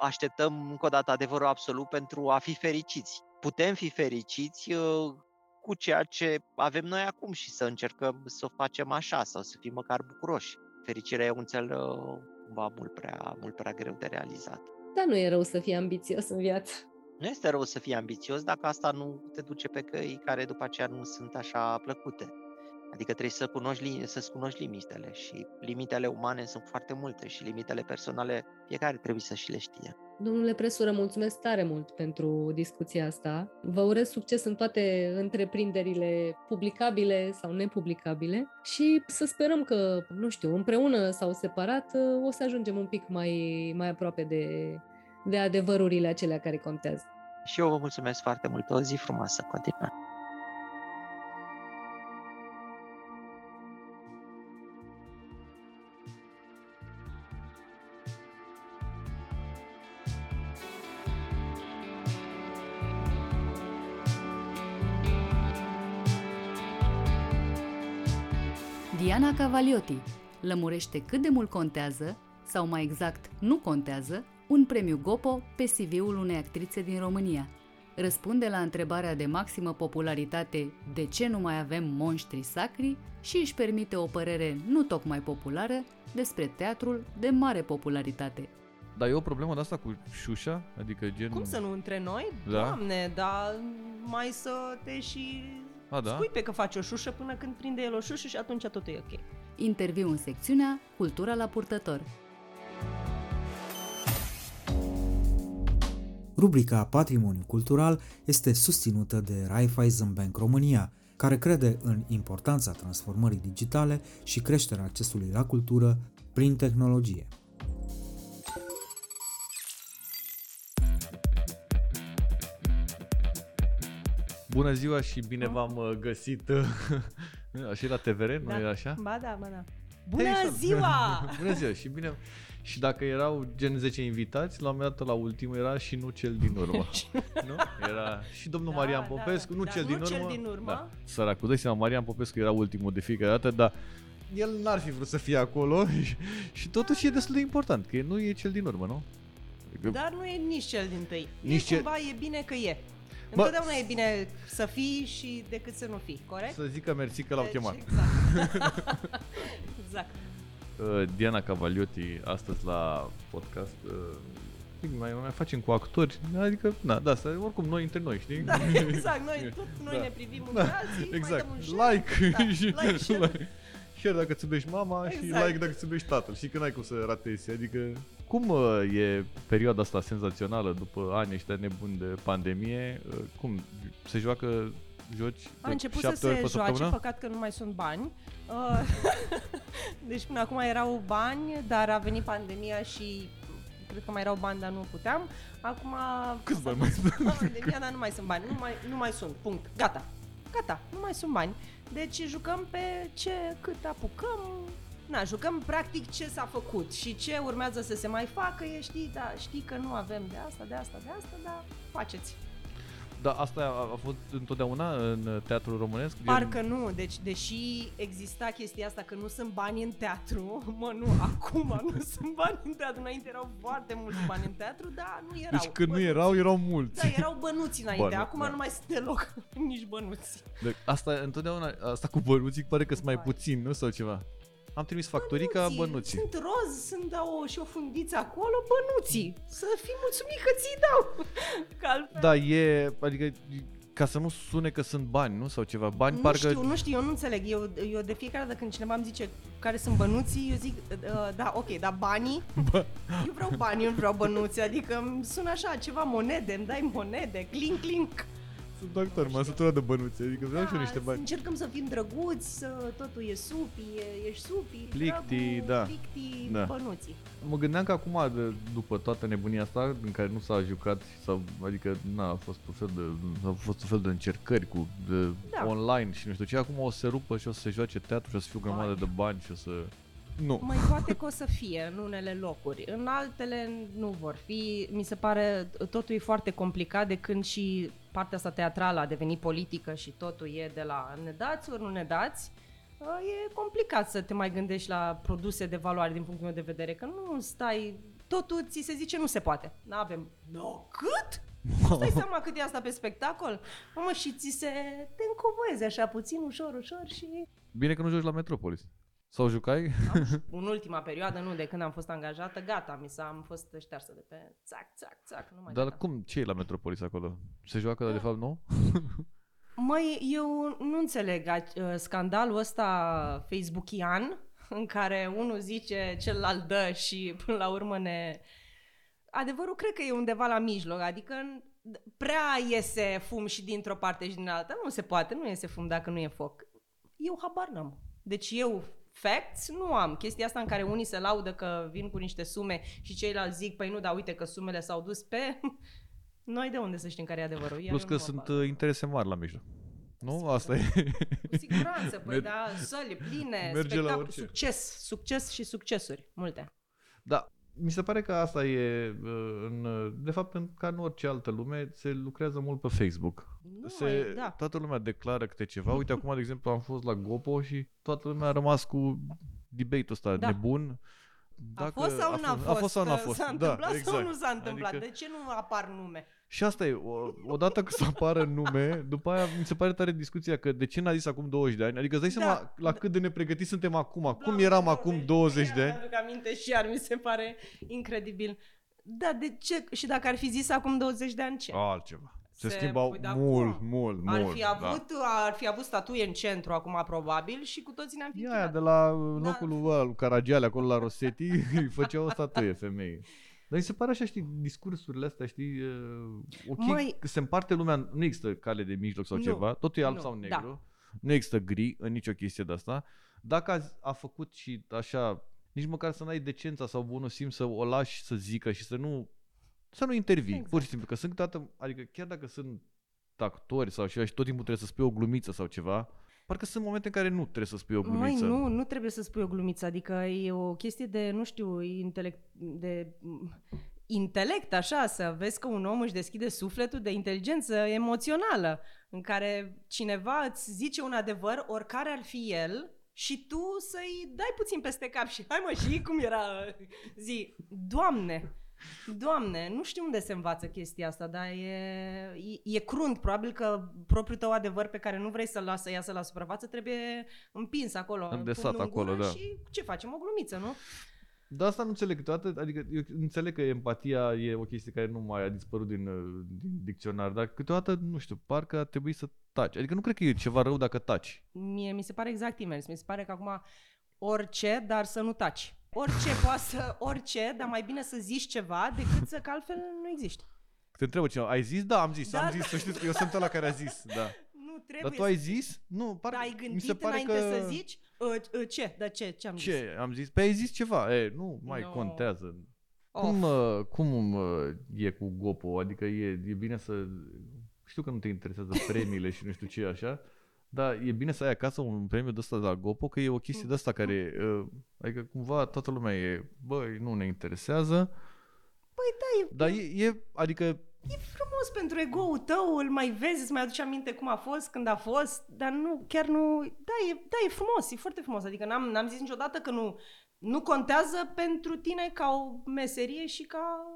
așteptăm încă o dată adevărul absolut pentru a fi fericiți. Putem fi fericiți uh, cu ceea ce avem noi acum și să încercăm să o facem așa sau să fim măcar bucuroși. Fericirea e un cel uh, cumva mult prea, mult prea greu de realizat. Dar nu e rău să fii ambițios în viață. Nu este rău să fii ambițios dacă asta nu te duce pe căi care după aceea nu sunt așa plăcute. Adică trebuie să cunoști, să-ți cunoști limitele și limitele umane sunt foarte multe și limitele personale fiecare trebuie să și le știe. Domnule Presură, mulțumesc tare mult pentru discuția asta. Vă urez succes în toate întreprinderile publicabile sau nepublicabile și să sperăm că, nu știu, împreună sau separat o să ajungem un pic mai, mai aproape de, de adevărurile acelea care contează. Și eu vă mulțumesc foarte mult. O zi frumoasă. Continuă. Cavaliotti lămurește cât de mult contează, sau mai exact nu contează, un premiu Gopo pe CV-ul unei actrițe din România. Răspunde la întrebarea de maximă popularitate de ce nu mai avem monștri sacri și își permite o părere nu tocmai populară despre teatrul de mare popularitate. Dar e o problemă de asta cu șușa? Adică gen... Cum să nu între noi? Da? Doamne, dar mai să te și A, da? spui pe că faci o șușă până când prinde el o șușă și atunci totul e ok. Interviu în secțiunea Cultura la purtător. Rubrica Patrimoniu Cultural este susținută de Raiffeisen Bank România, care crede în importanța transformării digitale și creșterea accesului la cultură prin tehnologie. Bună ziua și bine v-am uh, găsit. Așa e la TVR, nu Da. e așa? Ba da, ba da. Bună Hey, ziua! Bună ziua și bine. Și dacă erau gen 10 invitați, la un moment dat la ultimul era și nu cel din urmă. nu? Era și domnul Da, Marian da, Popescu, nu da, cel nu din cel urmă. din urmă. Da. Săracul, dai seama, Marian Popescu era ultimul de fiecare dată, dar el n-ar fi vrut să fie acolo și, și totuși e destul de important, că nu e cel din urmă, nu? Adică, Dar nu e nici cel din tâi. Nici e ce- cumva, e bine că e. Bă- Întotdeauna e bine să fii și decât să nu fii, corect? Să zică mersi că l-au Deci, chemat. Exact. exact. Uh, Diana Cavaliotti astăzi la podcast uh, mai, mai facem cu actori, adică, na, da, asta, oricum noi între noi, știi? Da, exact. Noi, tot, noi Da. ne privim în Da, alții, Exact, mai dăm un share. like, Da, și like, share. like. Share dacă îți iubești mama și Exact. like dacă îți iubești tatăl. Și că n-ai cum să ratezi. Adică, cum uh, e perioada asta senzațională după ani ăștia nebuni de pandemie? Uh, cum? Se joacă joci A de început să șapte ori se pe joace, săptămână? păcat că nu mai sunt bani. Uh, deci până acum erau bani, dar a venit pandemia și cred că mai erau bani, dar nu puteam. Acum Câți s-a bani mai dus pandemia, dar nu mai sunt bani. Nu mai, nu mai sunt. Punct. Gata. Gata. Nu mai sunt bani. Deci jucăm pe ce, cât apucăm. Na, jucăm practic ce s-a făcut și ce urmează să se mai facă e, știi, da, știi că nu avem de asta, de asta, de asta, dar faceți. Dar asta a, a fost întotdeauna în teatrul românesc? Gen- Parcă nu, deci deși exista chestia asta că nu sunt bani în teatru, mă nu, acum nu sunt bani în teatru, înainte erau foarte mulți bani în teatru, dar nu erau. Deci când nu bănuți. erau, erau mulți. Da, erau bănuți înainte, Bănu- acum da. nu mai sunt deloc nici bănuți. De, asta întotdeauna, asta cu bănuții pare că sunt mai Vai. puțin, nu? Sau ceva. Am trimis factorica bănuții. Sunt roz, sunt da, o, și o fundiță acolo, bănuții. Să fii mulțumit că ți dau. Că altfel... Da, e, adică ca să nu sune că sunt bani, nu? Sau ceva. Bani nu parcă... știu, nu știu, eu nu înțeleg. Eu, eu de fiecare dată când cineva îmi zice care sunt bănuții, eu zic, uh, da, ok, dar banii? Bă. Eu vreau bani, eu nu vreau bănuți, adică îmi sună așa, ceva monede, îmi dai monede, clink, clink. Sunt doctor, m-am săturat de bănuți, adică vreau și eu niște să bani. Încercăm să fim drăguți, să totul e supi, e, ești supi, Plicti, drăguț, da. plicti, Da. bănuții. Mă gândeam că acum, de, după toată nebunia asta, în care nu s-a jucat, sau, adică n-a fost un fel de, au fost un fel de încercări cu de, Da. online și nu știu ce, acum o să se rupă și o să se joace teatru și o să fie o grămadă Vai. de bani și o să... Nu. Mai poate că o să fie în unele locuri, în altele nu vor fi. Mi se pare totul e foarte complicat de când și partea asta teatrală a devenit politică și totul e de la ne dați ori nu ne dați. Uh, E complicat să te mai gândești la produse de valoare din punctul meu de vedere, că nu stai, totul ți se zice nu se poate. Nu avem. No, cât? Stai seama cât e asta pe spectacol? Mamă, și ți se te încovoiezi așa puțin, ușor, ușor și Bine că nu joci la Metropolis. Sau jucai? am, în ultima perioadă, nu, de când am fost angajată, gata, mi s-a am fost ștearsă de pe țac, țac, țac, nu mai Dar gata. cum? Ce e la Metropolis acolo? Se joacă, dar de fapt nu? Măi, eu nu înțeleg uh, scandalul ăsta facebookian în care unul zice, celălalt dă și până la urmă ne... adevărul cred că e undeva la mijloc, adică prea iese fum și dintr-o parte și din alta. Nu se poate, nu iese fum dacă nu e foc. Eu habar n-am. Deci eu facts nu am. Chestia asta în care unii se laudă că vin cu niște sume și ceilalți zic, păi nu, dar uite că sumele s-au dus pe... Noi de unde să știm care e adevărul? Plus că sunt apar. Uh, interese mari la mijloc. Nu? Sigur, Asta e. Cu siguranță, păi da, săli pline, Merge la orice. succes, succes și succesuri, multe. Da, mi se pare că asta e, uh, în, de fapt, în, ca în orice altă lume, se lucrează mult pe Facebook. Nu, se, da. Toată lumea declară câte ceva. Uite, acum, de exemplu, am fost la Gopo și toată lumea a rămas cu debate-ul ăsta da. nebun. Dacă a fost sau n-a fost? A fost sau n-a fost? S-a da, întâmplat exact. sau nu s-a întâmplat? Adică... De ce nu apar nume? Și asta e, o, odată că să apară nume, după aia mi se pare tare discuția că de ce n-a zis acum 20 de ani, adică îți dai da, seama la da. cât de nepregătiți suntem acum, da, cum eram acum 20 de ani. Aduc aminte și iar mi se pare incredibil. Da, de ce? Și dacă ar fi zis acum 20 de ani ce? Altceva. Se, se schimbau păi, mult, mult, mult, ar fi, da. avut, da. ar fi avut statuie în centru acum probabil și cu toții ne-am fi Ia de la da. locul da. lui Caragiale acolo la Rosetti îi făceau o statuie femei. Dar mi se pare așa, știi, discursurile astea, știi, uh, ok, Mai... se împarte lumea, nu există cale de mijloc sau nu. ceva, totul e alb nu. sau negru, da. nu există gri în nicio chestie de asta. Dacă a, a făcut și așa, nici măcar să n-ai decența sau bunul simț să o lași să zică și să nu să nu intervii, exact. pur și simplu, că sunt câteodată, adică chiar dacă sunt actori sau ceva și tot timpul trebuie să spui o glumiță sau ceva, Parcă sunt momente în care nu trebuie să spui o glumiță. Mai, nu, nu trebuie să spui o glumiță. Adică e o chestie de, nu știu, intelect, de intelect, așa, să vezi că un om își deschide sufletul de inteligență emoțională, în care cineva îți zice un adevăr, oricare ar fi el, și tu să-i dai puțin peste cap și hai mă, și cum era zi, Doamne, Doamne, nu știu unde se învață chestia asta, dar e, e, e crunt. Probabil că propriul tău adevăr pe care nu vrei să-l lasă să iasă la suprafață trebuie împins acolo. Îndesat acolo, da. Și ce facem? O glumiță, nu? Da, asta nu înțeleg câteodată, adică eu înțeleg că empatia e o chestie care nu mai a dispărut din, din dicționar, dar câteodată, nu știu, parcă ar trebui să taci. Adică nu cred că e ceva rău dacă taci. Mie mi se pare exact invers. Mi se pare că acum orice, dar să nu taci. Orice poate să, orice, dar mai bine să zici ceva decât să că altfel nu există. Te întrebă cineva, ai zis? Da, am zis, da, am zis, să știți că eu sunt ăla care a zis, da. Nu trebuie Dar tu ai zis? Nu, pare, da, ai gândit mi se pare înainte că... să zici? Uh, uh, ce? Da, ce? Ce am ce? zis? Ce? Am zis? Păi ai zis ceva. E, nu mai no. contează. Cum, uh, cum uh, e cu Gopo? Adică e, e bine să... Știu că nu te interesează premiile și nu știu ce așa, da, e bine să ai acasă un premiu de ăsta de la Gopo, că e o chestie de asta care, uh, adică cumva toată lumea e, băi, nu ne interesează. Păi da, e... Dar e, e adică... E frumos pentru ego-ul tău, îl mai vezi, îți mai aduce aminte cum a fost, când a fost, dar nu, chiar nu... Da, e, da, e frumos, e foarte frumos. Adică n-am, n-am zis niciodată că nu, nu contează pentru tine ca o meserie și ca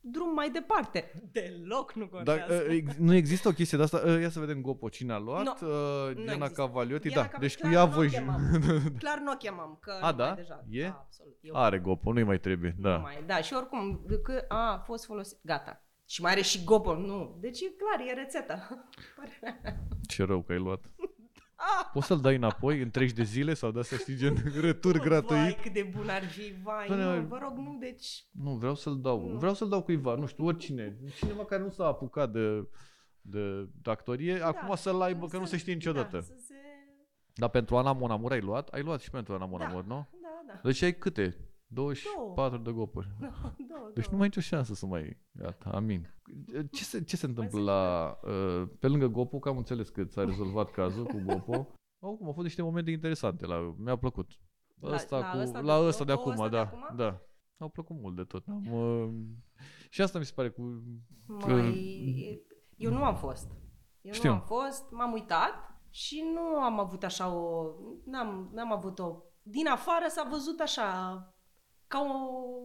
drum mai departe. Deloc nu contează. Dar, uh, nu există o chestie de asta? Uh, ia să vedem Gopo, cine a luat? No, uh, Diana Cavalioti, da. Cav- deci cu ea voi... clar nu o chemam, că a, da? deja. E? Da, absolut. Eu are Gopo, nu-i mai trebuie. Da. Nu mai, da, și oricum, că a fost folosit, gata. Și mai are și Gopo, nu. Deci e clar, e rețeta. Ce rău că ai luat. Poți să-l dai înapoi în 30 de zile sau de asta știi gen retur gratuit? Vai, cât de bun ar fi, vai, Doamne, nu, vă rog, nu, deci... Nu, vreau să-l dau, nu. vreau să-l dau cuiva, nu știu, oricine, cineva care nu s-a apucat de, de, de actorie, da, acum să-l aibă, că nu se știe niciodată. Da, se... Dar pentru Ana Monamur ai luat? Ai luat și pentru Ana Monamur, da, nu? Da, da. Deci ai câte? 24 două. de gopuri. Două, două, deci nu mai ai nicio șansă să mai... Gata, amin. Ce se, ce se întâmplă la... Uh, pe lângă Gopo, că am înțeles că ți-a rezolvat cazul cu Gopo. Oricum, au fost niște momente interesante. La, mi-a plăcut. Ăsta la, cu, la ăsta, la ăsta de, de acum, ăsta da. De acum? Da. Au plăcut mult de tot. Am, uh, și asta mi se pare cu... Mai... Eu nu am fost. Eu Știu. nu am fost, m-am uitat și nu am avut așa o... N-am, n-am avut o... Din afară s-a văzut așa ca o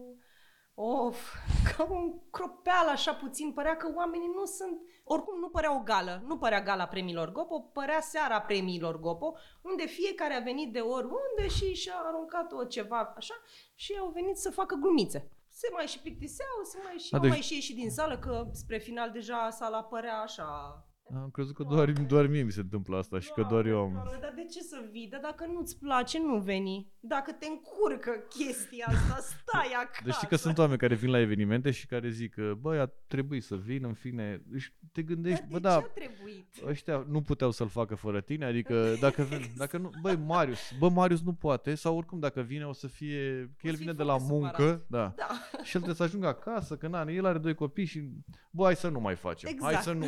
Of, ca un cropeal așa puțin, părea că oamenii nu sunt, oricum nu părea o gală, nu părea gala premiilor Gopo, părea seara premiilor Gopo, unde fiecare a venit de oriunde și și-a aruncat o ceva așa și au venit să facă glumițe. Se mai și plictiseau, se mai și, a, deci... mai și ieși din sală, că spre final deja sala părea așa Am crezut că doar, doar mie mi se întâmplă asta și că doar eu am... Doamne, dar de ce să vii? Dar dacă nu-ți place, nu veni. Dacă te încurcă chestia asta, stai acasă. Deci știi că sunt oameni care vin la evenimente și care zic că, băi, a trebuit să vin, în fine. Deci te gândești, Dar bă, de da, ce a trebuit? ăștia nu puteau să-l facă fără tine, adică dacă, vin, dacă nu, băi, Marius, bă, Marius nu poate, sau oricum dacă vine o să fie, că O el să fie vine de la foarte muncă, supărat. da, Da. și el trebuie să ajungă acasă, că na, el are doi copii și, bă, hai să nu mai facem, Exact. hai să nu,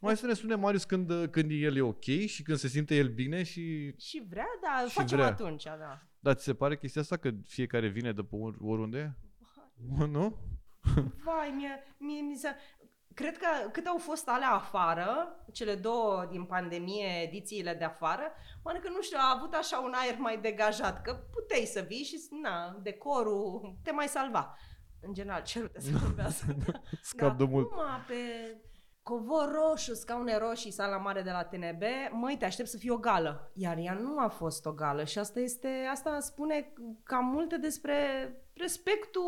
hai să ne spune Marius când, când el e ok și când se simte el bine și, Și vrea, da, Și facem vrea. atunci, da. dar ți se pare chestia asta că fiecare vine de pe or- oriunde? Nu? Vai, mie, mie mi se... Cred că cât au fost alea afară, cele două din pandemie, edițiile de afară, oare că nu știu, a avut așa un aer mai degajat, că puteai să vii și, na, decorul te mai salva. În general, cerul te salvează. Scap de mult. Acum, pe covor roșu, scaune roșii, sala mare de la TNB, măi, te aștept să fie o gală. Iar ea nu a fost o gală și asta este, asta spune cam multe despre respectul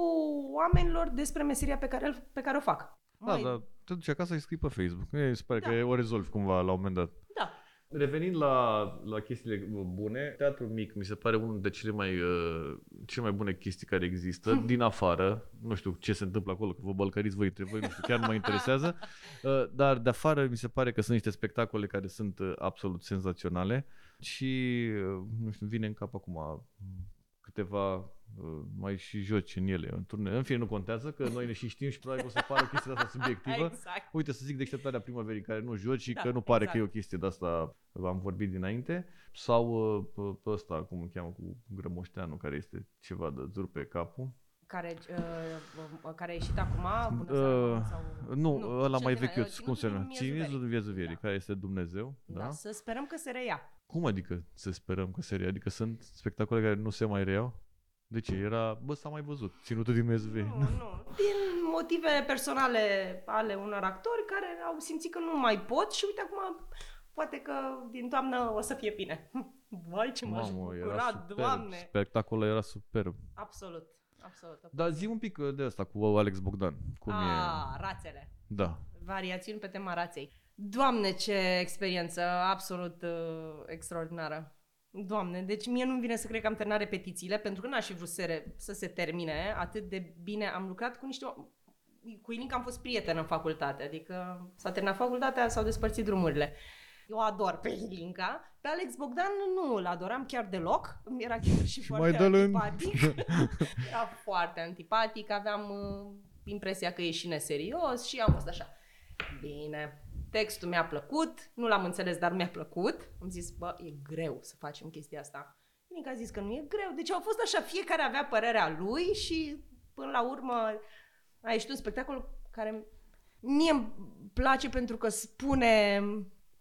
oamenilor despre meseria pe care, pe care o fac. Da, Măi, dar te duci acasă și scrii pe Facebook. Mi se pare Da. că o rezolvi cumva la un moment dat. Da. Revenind la, la chestiile bune, teatru mic mi se pare unul dintre cele mai, uh, cele mai bune chestii care există, din afară, nu știu ce se întâmplă acolo, că vă bălcăriți voi între voi, nu știu, chiar nu mă interesează, uh, dar de afară mi se pare că sunt niște spectacole care sunt uh, absolut senzaționale și, uh, nu știu, vine în cap acum uh, câteva uh, mai și joci în ele, în turne. În fine, nu contează, că noi ne și știm și probabil o să pară chestia asta subiectivă. Exact. Uite, să zic deșteptarea primăverii care nu joci și Da, că nu pare exact. că e o chestie de asta, am vorbit dinainte. Sau uh, pe, pe ăsta, cum îl cheamă, cu Grămoșteanu, care este ceva de zur pe capul. Care, uh, care a ieșit acum? Bună Uh, seara, sau... Nu, nu ăla cel mai din- vechiuț, uh, cum se numește? Cinizul Cinizul Viezuvierii, Da. care este Dumnezeu. Da. Da? să sperăm că se reia. Cum adică să sperăm că se reia? Adică sunt spectacole care nu se mai reiau? De ce? Era, bă, s-a mai văzut, ținutul din Viezuvierii. Nu, nu. Din motive personale ale unor actori care au simțit că nu mai pot și uite acum poate că din toamnă o să fie bine. Vai ce m-aș Mamă, era bucura, superb. doamne! Spectacolul era superb. Absolut, absolut. Dar zi un pic uh, de asta cu Alex Bogdan. Cum A, e? rațele. Da. Variațiuni pe tema raței. Doamne, ce experiență absolut uh, extraordinară. Doamne, deci mie nu-mi vine să cred că am terminat repetițiile, pentru că n-aș fi vrut să, re- să se termine atât de bine. Am lucrat cu niște... o- Cu Ilinca am fost prietenă în facultate, adică s-a terminat facultatea, s-au despărțit drumurile. Eu o ador pe Ilinca. Pe Alex Bogdan nu îl adoram chiar deloc. Îmi era chiar și, foarte mai dă-l în- antipatic. era foarte antipatic, aveam uh, impresia că e și neserios și am fost așa. Bine, textul mi-a plăcut, nu l-am înțeles, dar mi-a plăcut. Am zis, bă, e greu să facem chestia asta. Ilinca a zis că nu e greu, deci au fost așa, fiecare avea părerea lui și până la urmă a ieșit un spectacol care mie îmi place pentru că spune,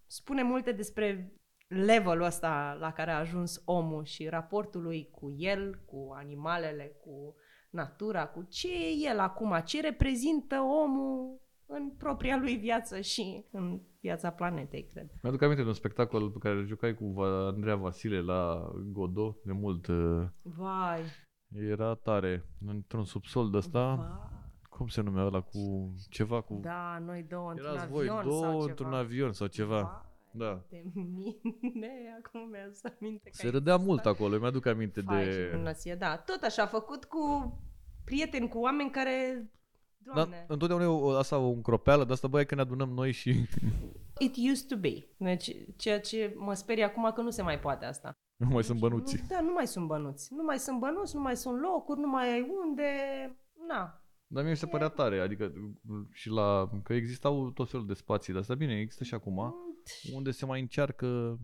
spune multe despre levelul ăsta la care a ajuns omul și raportul lui cu el, cu animalele, cu natura, cu ce e el acum, ce reprezintă omul în propria lui viață și în viața planetei, cred. Mi-aduc aminte de un spectacol pe care îl jucai cu Va- Andreea Vasile la Godot de mult. uh, Vai, Era tare. Într-un subsol de ăsta. vai. Cum se numea ăla cu ceva cu... Da, noi două într-un Erați avion voi sau două ceva. într-un avion sau ceva. Vai Da. De mine, acum mi-a să aminte că Se ai râdea zis mult asta. acolo. Mi-aduc aminte Vai, ce de... minunăție, da. Tot așa, făcut cu prieteni, cu oameni care... Dar Doamne, întotdeauna e o, asta o încropeală de asta, băi, că ne adunăm noi și... it used to be. Deci, ceea ce mă sperie acum că nu se mai poate asta. nu mai sunt bănuții. Nu, da, nu mai sunt bănuți. Nu mai sunt bănuți, nu mai sunt locuri, nu mai ai unde... Na. Dar mie mi se părea tare, adică și la... că existau tot felul de spații de asta. Bine, există și acum. unde se mai încearcă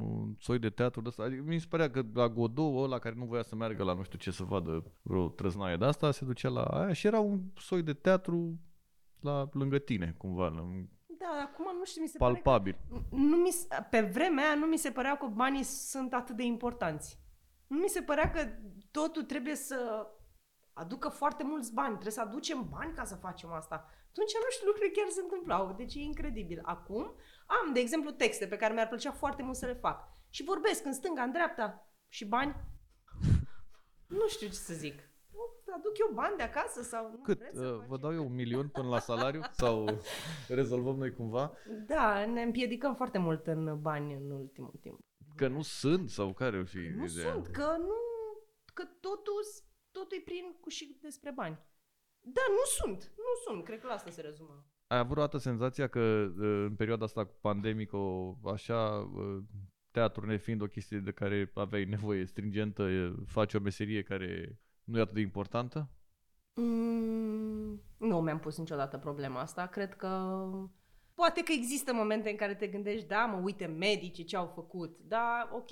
un soi de teatru de asta. Adică mi se părea că la Godot, ăla care nu voia să meargă la nu știu ce să vadă vreo trăznaie de asta, se ducea la aia și era un soi de teatru la lângă tine, cumva, la- Da, acum nu știu, mi se palpabil. pare că... Nu mi, se- pe vremea aia nu mi se părea că banii sunt atât de importanți. Nu mi se părea că totul trebuie să aducă foarte mulți bani. Trebuie să aducem bani ca să facem asta. Atunci, nu știu, lucrurile chiar se întâmplau. Deci e incredibil. Acum am, de exemplu, texte pe care mi-ar plăcea foarte mult să le fac. Și vorbesc în stânga, în dreapta. Și bani? nu știu ce să zic. Aduc aduc eu bani de acasă sau nu Cât? Uh, vă dau eu un milion până la salariu sau rezolvăm noi cumva? Da, ne împiedicăm foarte mult în bani în ultimul timp. Că nu sunt sau care și Nu ideea? sunt, că nu, că totul, totul e prin cu și despre bani. Da, nu sunt, nu sunt, cred că la asta se rezumă. Ai avut o dată senzația că uh, în perioada asta pandemică, așa, uh, teatru nefiind o chestie de care aveai nevoie stringentă, faci o meserie care nu e atât de importantă? Mm, nu mi-am pus niciodată problema asta. Cred că poate că există momente în care te gândești, da, mă, uite, medici ce au făcut, da, ok,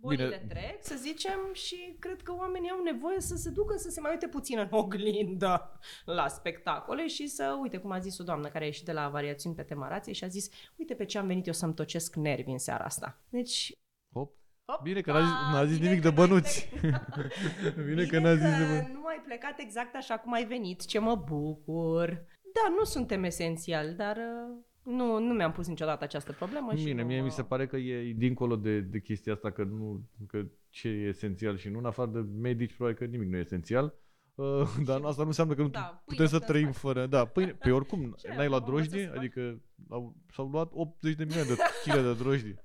bolile Bine. trec, să zicem, și cred că oamenii au nevoie să se ducă să se mai uite puțin în oglindă la spectacole și să, uite, cum a zis o doamnă care a ieșit de la variațiuni pe tema rației și a zis, uite pe ce am venit eu să-mi tocesc nervi în seara asta. Deci... Hop. Hop, bine că n-a zis, n-a zis nimic de bănuți. bine, bine că n-a zis de bănuți. nu ai plecat exact așa cum ai venit, ce mă bucur. Da, nu suntem esențiali, dar uh, nu, nu mi-am pus niciodată această problemă. Bine, și nu, mie mi se pare că e dincolo de, de chestia asta, că, nu, că ce e esențial și nu, în afară de medici, probabil că nimic nu e esențial. Uh, dar asta nu înseamnă că nu da, putem să trăim faci. fără... Da, pâine, pe oricum, ce n-ai luat drojdie? Adică au, s-au luat 80 de milioane de kg de drojdie.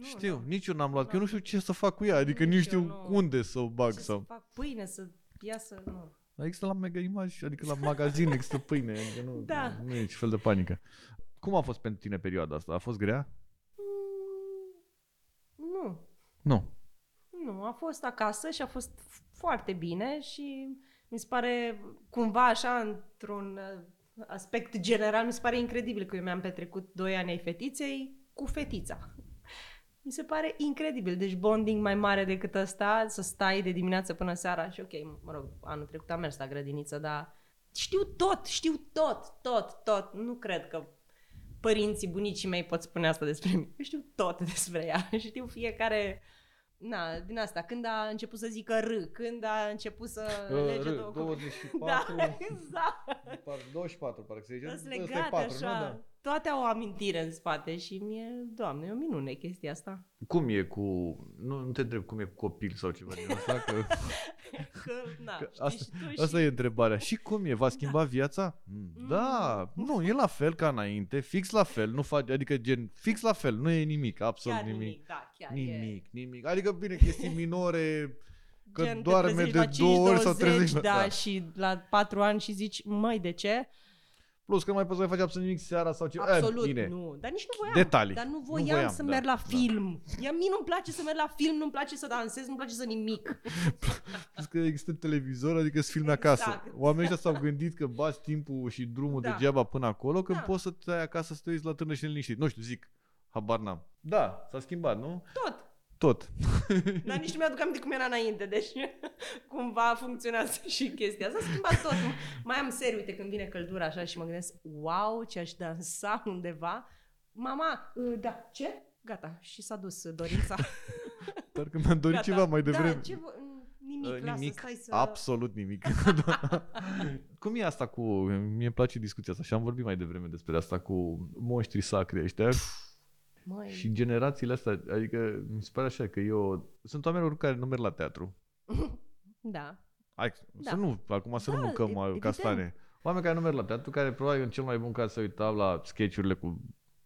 Nu, știu, nu. nici eu n-am luat, că eu nu știu ce să fac cu ea, adică nici nu știu nu. unde să o bag. Ce sau... să fac pâine, să iasă, nu. Dar există la Mega Image, adică la magazin există pâine, adică nu, da. nu e nici fel de panică. Cum a fost pentru tine perioada asta? A fost grea? Mm, nu. Nu. Nu, a fost acasă și a fost foarte bine și mi se pare cumva așa într-un uh, aspect general, mi se pare incredibil că eu mi-am petrecut doi ani ai fetiței cu fetița. Mi se pare incredibil. Deci bonding mai mare decât ăsta, să stai de dimineață până seara și ok, mă rog, anul trecut am mers la grădiniță, dar știu tot, știu tot, tot, tot. Nu cred că părinții, bunicii mei pot spune asta despre mine. Eu știu tot despre ea. Știu fiecare Na, din asta, când a început să zică R, când a început să uh, lege R, două 24, da, exact. 24, parcă se zice. Sunt legate 4, așa. Nu? Da toate au o amintire în spate și mie, doamne, e o minune chestia asta. Cum e cu, nu, nu te întreb cum e cu copil sau ceva din asta, că... că, na, că asta, și... asta e întrebarea. Și cum e? Va schimba da. viața? Mm. Da, nu, e la fel ca înainte, fix la fel, nu face, adică gen, fix la fel, nu e nimic, absolut chiar nimic. nimic. Da, chiar nimic, e... nimic. Adică, bine, chestii minore, că Gen, doarme de două ori sau 30 da, da, și la patru ani și zici, măi, de ce? Plus că nu mai poți să mai faci absolut nimic seara sau ceva. Absolut, eh, bine. nu. Dar nici nu voiam. Detalii. Dar nu voiam, nu voiam să da, merg la da. film. Da. mie nu-mi place să merg la film, nu-mi place să dansez, nu-mi place să nimic. Plus că există televizor, adică să filmi exact. acasă. Oamenii ăștia s-au gândit că bați timpul și drumul da. degeaba până acolo, când da. poți să te ai acasă să te uiți la tână și liniștit. Nu știu, zic. Habar n-am. Da, s-a schimbat, nu? Tot. Tot. Dar nici nu mi-aduc aminte cum era înainte, deci cumva funcționează și chestia asta. S-a schimbat tot. Mai am serii, uite, când vine căldura așa și mă gândesc, wow, ce aș dansa undeva. Mama, ă, da, ce? Gata, și s-a dus dorința. Dar că mi-am dorit Gata. ceva mai da, devreme. Da, ce Nimic, uh, lasă, nimic, stai să... absolut nimic. Cum e asta cu... Mie place discuția asta și am vorbit mai devreme despre asta cu monștrii sacri ăștia. Măi. Și generațiile astea, adică mi se pare așa că eu... Sunt oameni care nu merg la teatru. da. Hai, da. să nu, acum să da, nu mâncăm evident. castane. Oameni care nu merg la teatru, care probabil în cel mai bun caz să uitau la sketchurile cu...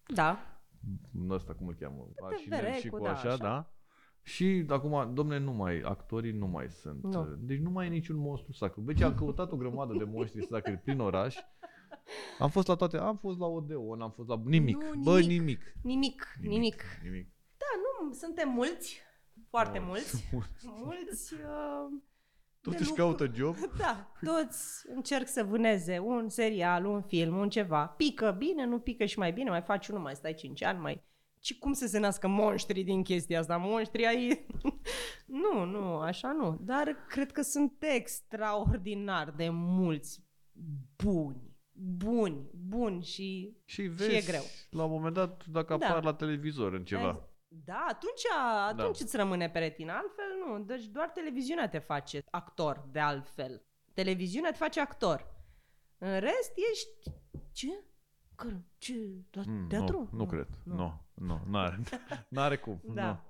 Da. Ăsta cum îl cheamă? Așa, și cu da, așa, așa, da? Și acum, domne, nu mai, actorii nu mai sunt. Nu. Deci nu mai e niciun monstru sacru. Deci am căutat o grămadă de monștri sacri prin oraș am fost la toate, am fost la Odeon, am fost la nimic. Nu, nimic Bă, nimic. Nimic, nimic. nimic. nimic. Da, nu, suntem mulți, foarte no, mulți. mulți. mulți uh, toți își caută job? Da, toți încerc să vâneze un serial, un film, un ceva. Pică bine, nu pică și mai bine, mai faci unul, mai stai 5 ani, mai... Și cum să se nască monștri din chestia asta? Monștri ai... nu, nu, așa nu. Dar cred că sunt extraordinar de mulți buni buni, buni și, și, vezi, și e greu. la un moment dat dacă da. apar la televizor în ceva. Da, atunci, atunci da. îți rămâne pe retină, altfel nu. Deci doar televiziunea te face actor de altfel. Televiziunea te face actor. În rest ești... Ce? Că, ce? La mm, teatru? Nu, nu cred. Nu, nu, nu n-are, n-are cum. Da. Nu.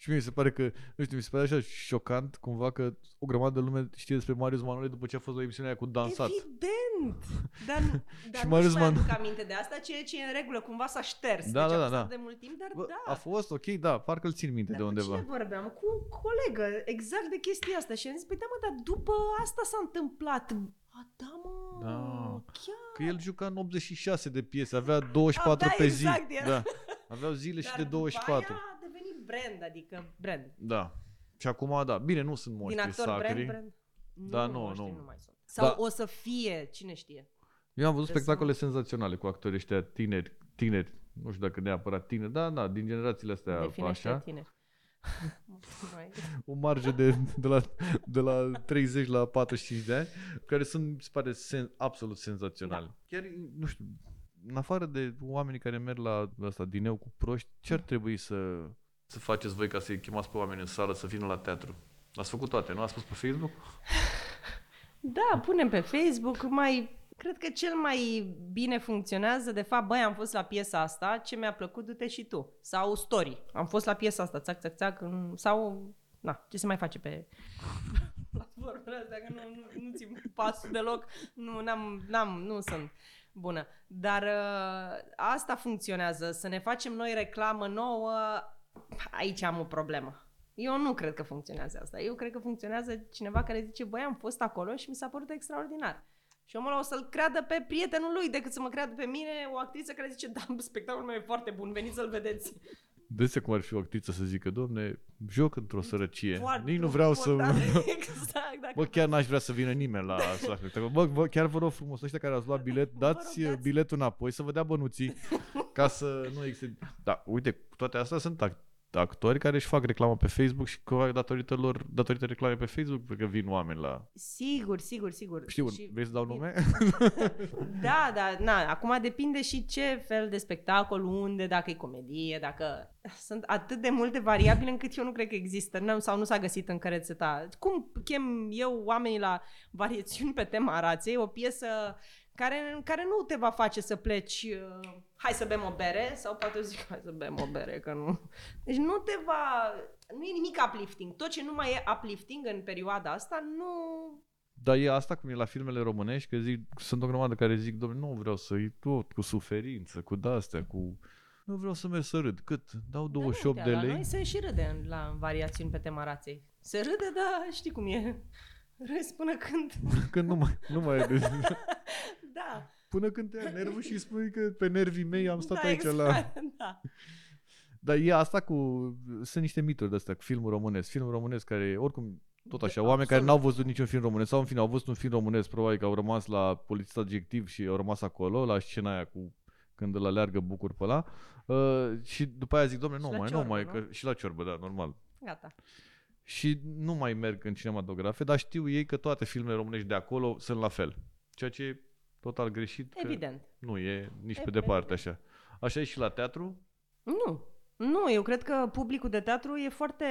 Și mie mi se pare că, nu știu, mi se pare așa șocant cumva că o grămadă de lume știe despre Marius Manole după ce a fost la emisiunea aia cu dansat. Evident! Dar, dar Și nu Marius și mai Man- aduc aminte de asta, ceea ce e în regulă, cumva s-a șters. Da, deci da, a da, fost da. de mult timp, dar Bă, da. A fost ok, da, parcă îl țin minte Dar de cu undeva. cine vorbeam? Cu o colegă, exact de chestia asta. Și am zis, păi da mă, dar după asta s-a întâmplat. A, da mă, Da. chiar. Că el juca în 86 de piese, avea 24 Avea pe exact, zi. era. Da. Aveau zile și Dar de după 24. aia a devenit brand, adică brand. Da. Și acum, da, bine, nu sunt Din moștri actor sacri. brand, brand. Da, nu, moștri nu. nu mai sunt. Sau Da. o să fie, cine știe. Eu am văzut Trebuie spectacole senzaționale cu actorii ăștia tineri, tineri, nu știu dacă neapărat tineri, da, da, din generațiile astea Definește așa. tineri. Mai- o marjă de, de, la, de la 30 la 45 de ani, care sunt, mi se pare, sen, absolut senzaționale. Da. Chiar, nu știu, în afară de oamenii care merg la asta, dineu cu proști, ce ar trebui să, să faceți voi ca să-i chemați pe oameni în sală să vină la teatru? Ați făcut toate, nu? Ați spus pe Facebook? Da, punem pe Facebook, mai cred că cel mai bine funcționează, de fapt, băi, am fost la piesa asta, ce mi-a plăcut, du-te și tu. Sau story. Am fost la piesa asta, țac, țac, țac, în- sau, na, ce se mai face pe platformele astea, că nu, nu, nu țin pasul deloc, nu, n-am, n-am, nu sunt bună. Dar uh, asta funcționează, să ne facem noi reclamă nouă, aici am o problemă. Eu nu cred că funcționează asta. Eu cred că funcționează cineva care zice, băi, am fost acolo și mi s-a părut extraordinar. Și omul ăla o să-l creadă pe prietenul lui decât să mă creadă pe mine, o actriță care zice, da, spectacolul meu e foarte bun, veniți să-l vedeți. Dese cum ar fi o actriță să zică, domne, joc într-o sărăcie. Foarte Nici nu vreau să... important. exact, dacă Bă, chiar n-aș vrea să vină nimeni la, la spectacol. Bă, bă, chiar vă rog frumos, ăștia care ați luat bilet, dați rog, dați. biletul înapoi să vă dea bănuții ca să nu existe... Da, uite, cu toate astea sunt act- actori care își fac reclamă pe Facebook și că datorită lor, datorită reclamei pe Facebook, că vin oameni la... Sigur, sigur, sigur. Știu, Și- vrei să dau nume? Da, da, na, acum depinde și ce fel de spectacol, unde, dacă e comedie, dacă... Sunt atât de multe variabile încât eu nu cred că există nu, sau nu s-a găsit în rețeta. Cum chem eu oamenii la variațiuni pe tema raței, o piesă care, care nu te va face să pleci uh, hai să bem o bere sau poate eu zic hai să bem o bere, că nu... Deci nu te va... Nu e nimic uplifting. Tot ce nu mai e uplifting în perioada asta nu... Dar e asta cum e la filmele românești, că zic, sunt o grămadă care zic, domnule, nu vreau să i tot cu suferință, cu de-astea, cu... Nu vreau să merg să râd. Cât? Dau 28 Dar de nu, La lei? noi se și râde în- la variațiuni pe tema raței. Se râde, dar știi cum e. Râzi până când... Când nu mai, nu mai râd. Da. Până când te ia nervul și spui că pe nervii mei am stat da, aici exact, la... Da. Dar e asta cu... Sunt niște mituri de astea, cu filmul românesc. Film românesc care, oricum, tot așa, oameni care Absolut. n-au văzut niciun film românesc sau în fine au văzut un film românesc, probabil că au rămas la polițist adjectiv și au rămas acolo, la scena aia cu când îl aleargă bucur pe ăla. Uh, și după aia zic, domnule, Și nu la mai, ciorbă, nu mai, nu? că, și la ciorbă, da, normal. Gata. Și nu mai merg în cinematografe, dar știu ei că toate filmele românești de acolo sunt la fel. Ceea ce e total greșit. că Evident. Nu e nici pe Evident. departe așa. Așa e și la teatru. Nu. Nu, eu cred că publicul de teatru e foarte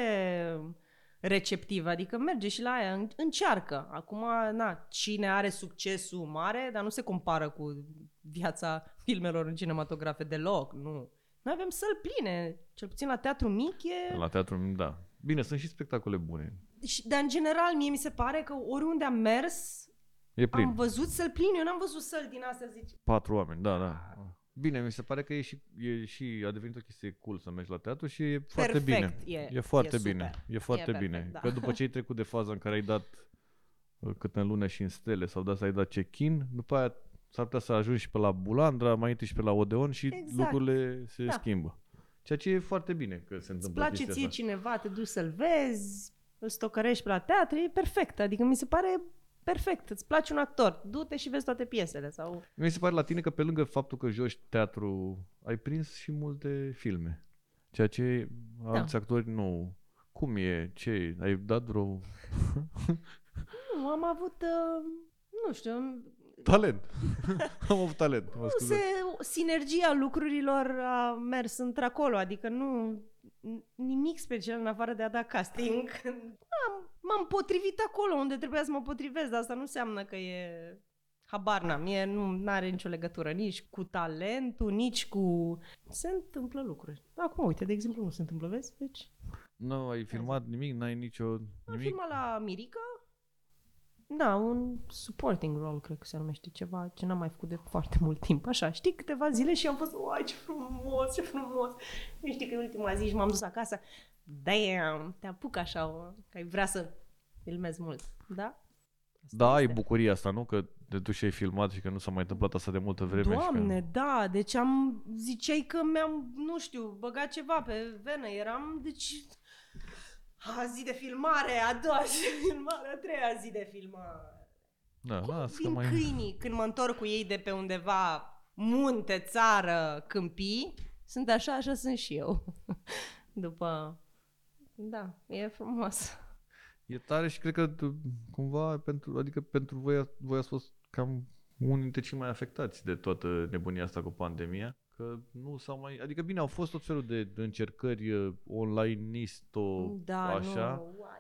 receptiv, adică merge și la aia, în- încearcă. Acum, na, cine are succesul mare, dar nu se compară cu viața filmelor în cinematografe deloc, nu. Noi avem săli pline, cel puțin la teatru mic e... La teatru, da. Bine, sunt și spectacole bune. Și, dar în general, mie mi se pare că oriunde am mers, E plin. am văzut săli pline. Eu n-am văzut săli din astea, zici. Patru oameni, da, da. Bine, mi se pare că e și, e și a devenit o chestie cool să mergi la teatru și e foarte Perfect, bine. e- e foarte e bine. super. E foarte perfect, bine. da. Că după ce ai trecut de faza în care ai dat uh, cât în lună și în stele sau de asta ai dat check-in, după aia s-ar putea să ajungi și pe la Bulandra, mai întâi și pe la Odeon și Exact. lucrurile se Da. schimbă. Ceea ce e foarte bine că se Îți întâmplă place chestia ție asta. cineva, te duci să-l vezi, îl stocărești pe la teatru, e perfect. Adică mi se pare perfect. Îți place un actor, du-te și vezi toate piesele. Sau... Mi se pare la tine că pe lângă faptul că joci teatru, ai prins și multe filme. Ceea ce Da. alți actori nu. Cum e? Ce e? Ai dat vreo Nu, am avut, uh, nu știu, talent? Am avut talent, mă nu scuze. se, sinergia lucrurilor a mers într-acolo, adică nu n- nimic special în afară de a da casting. Am, m-am potrivit acolo unde trebuia să mă potrivesc, dar asta nu înseamnă că e... Habar n-am, e, nu are nicio legătură nici cu talentul, nici cu... Se întâmplă lucruri. Acum, uite, de exemplu, nu se întâmplă, vezi? Deci, Nu ai filmat nimic? N-ai nicio... Nimic? Am filmat la Mirica. Da, un supporting role, cred că se numește ceva, ce n-am mai făcut de foarte mult timp. Așa, știi, câteva zile și am fost, uai, ce frumos, ce frumos. Nu știi că în ultima zi și m-am dus acasă, damn, te apuc așa, că ai vrea să filmezi mult, da? Da, ai bucuria asta, nu? Că te duci și ai filmat și că nu s-a mai întâmplat asta de multă vreme. Doamne, că... da, deci am, ziceai că mi-am, nu știu, băgat ceva pe venă, eram, deci, a zi de filmare, a doua zi de filmare, a treia zi de filmare. Da, Cum las că vin mai... câinii când mă întorc cu ei de pe undeva munte, țară, câmpii, sunt așa, așa sunt și eu. După, da, e frumos. E tare și cred că tu, cumva, pentru, adică pentru voi, voi ați fost cam unii dintre cei mai afectați de toată nebunia asta cu pandemia. Că nu s-au mai... Adică bine, au fost tot felul de încercări uh, online nisto Da, așa. nu, uai.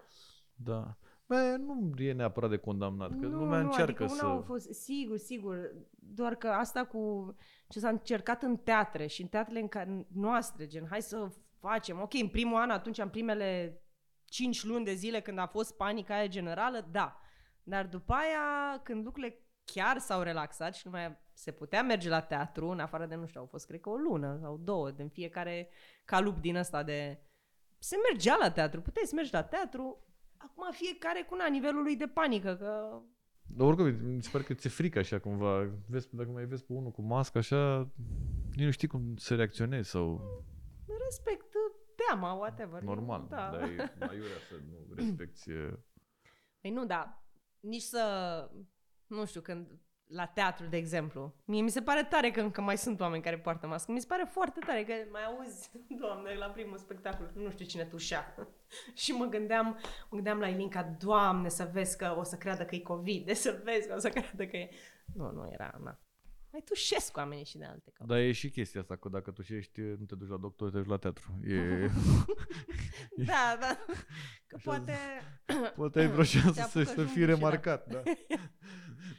Da. Bă, nu e neapărat de condamnat, că nu, lumea nu, încearcă adică să... una au fost, sigur, sigur, doar că asta cu ce s-a încercat în teatre și în teatrele în care, noastre, gen, hai să facem, ok, în primul an, atunci, în primele 5 luni de zile când a fost panica aia generală, da. Dar după aia, când lucrurile chiar s-au relaxat și nu mai se putea merge la teatru, în afară de, nu știu, au fost, cred că, o lună sau două, din fiecare calup din ăsta de... Se mergea la teatru, puteai să mergi la teatru, acum fiecare cu na, nivelul lui de panică, că Dar oricum, mi se pare că ți-e frică așa cumva. Vezi, dacă mai vezi pe unul cu mască așa, nici nu știi cum să reacționezi sau... respect teama, whatever. Normal, Da. dar e aiurea să nu respecti... e- Păi nu, da. Nici să, nu știu, când la teatru, de exemplu. Mie mi se pare tare că încă mai sunt oameni care poartă mască. Mi se pare foarte tare că mai auzi, doamne, la primul spectacol, nu știu cine tușea. și mă gândeam, mă gândeam la Ilinca, doamne, să vezi că o să creadă că e COVID, de să vezi că o să creadă că e... Nu, nu era, na. Mai tușesc cu oamenii și de alte cauze. Dar e și chestia asta, că dacă tu ești, nu te duci la doctor, te duci la teatru. E... Da, da. Că Așa poate... Poate ai vreo șansă Te să, apucă să și fii un remarcat. Da.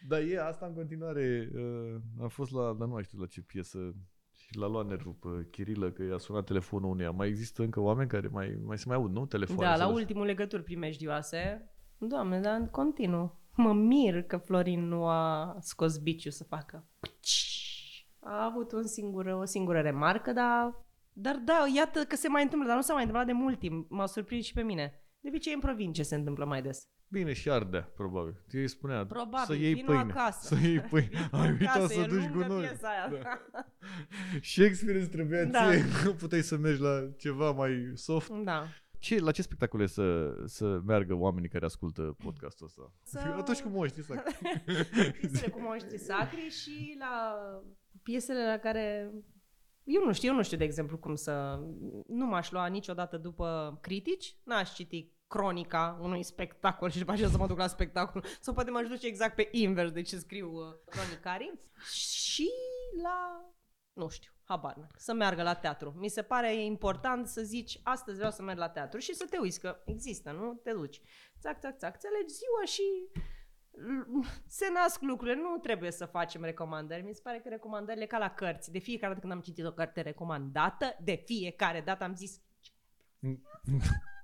Dar e asta în continuare. Uh, am fost la, dar nu mai știu la ce piesă și l-a luat nervul pe Chirilă că i-a sunat telefonul uneia. Mai există încă oameni care mai, mai se mai aud, nu? Telefoane. Da, la sau- ultimul legături primejdioase. Doamne, dar în continuu. Mă mir că Florin nu a scos biciu să facă. A avut un singur, o singură remarcă, dar, dar da, iată că se mai întâmplă, dar nu s-a mai întâmplat de mult timp. M-a surprins și pe mine. De obicei în provincie se întâmplă mai des. Bine, și ardea, probabil. Îi spunea Probabil, să iei vino pâine. acasă. Să iei pâine. Ai uitat Acasă, să e duci lungă gunoi. piesa aia. Da. Shakespeare îți trebuia Da. ție. Nu puteai să mergi la ceva mai soft. Da. Ce, la ce spectacole să, să meargă oamenii care ascultă podcastul ăsta? Să- Atunci cum o știi să... piesele cu monștri sacri și la piesele la care eu nu știu, eu nu știu de exemplu cum să nu m-aș lua niciodată după critici, n-aș citi cronica unui spectacol și după aceea să mă duc la spectacol. Sau poate m-aș duce exact pe invers de ce scriu uh, cronicarii. Și la nu știu, habar n să meargă la teatru. Mi se pare important să zici astăzi vreau să merg la teatru și să te uiți că există, nu? Te duci. Țac, țac, țac, ți alegi ziua și se nasc lucrurile, nu trebuie să facem recomandări. Mi se pare că recomandările ca la cărți. De fiecare dată când am citit o carte recomandată, de fiecare dată am zis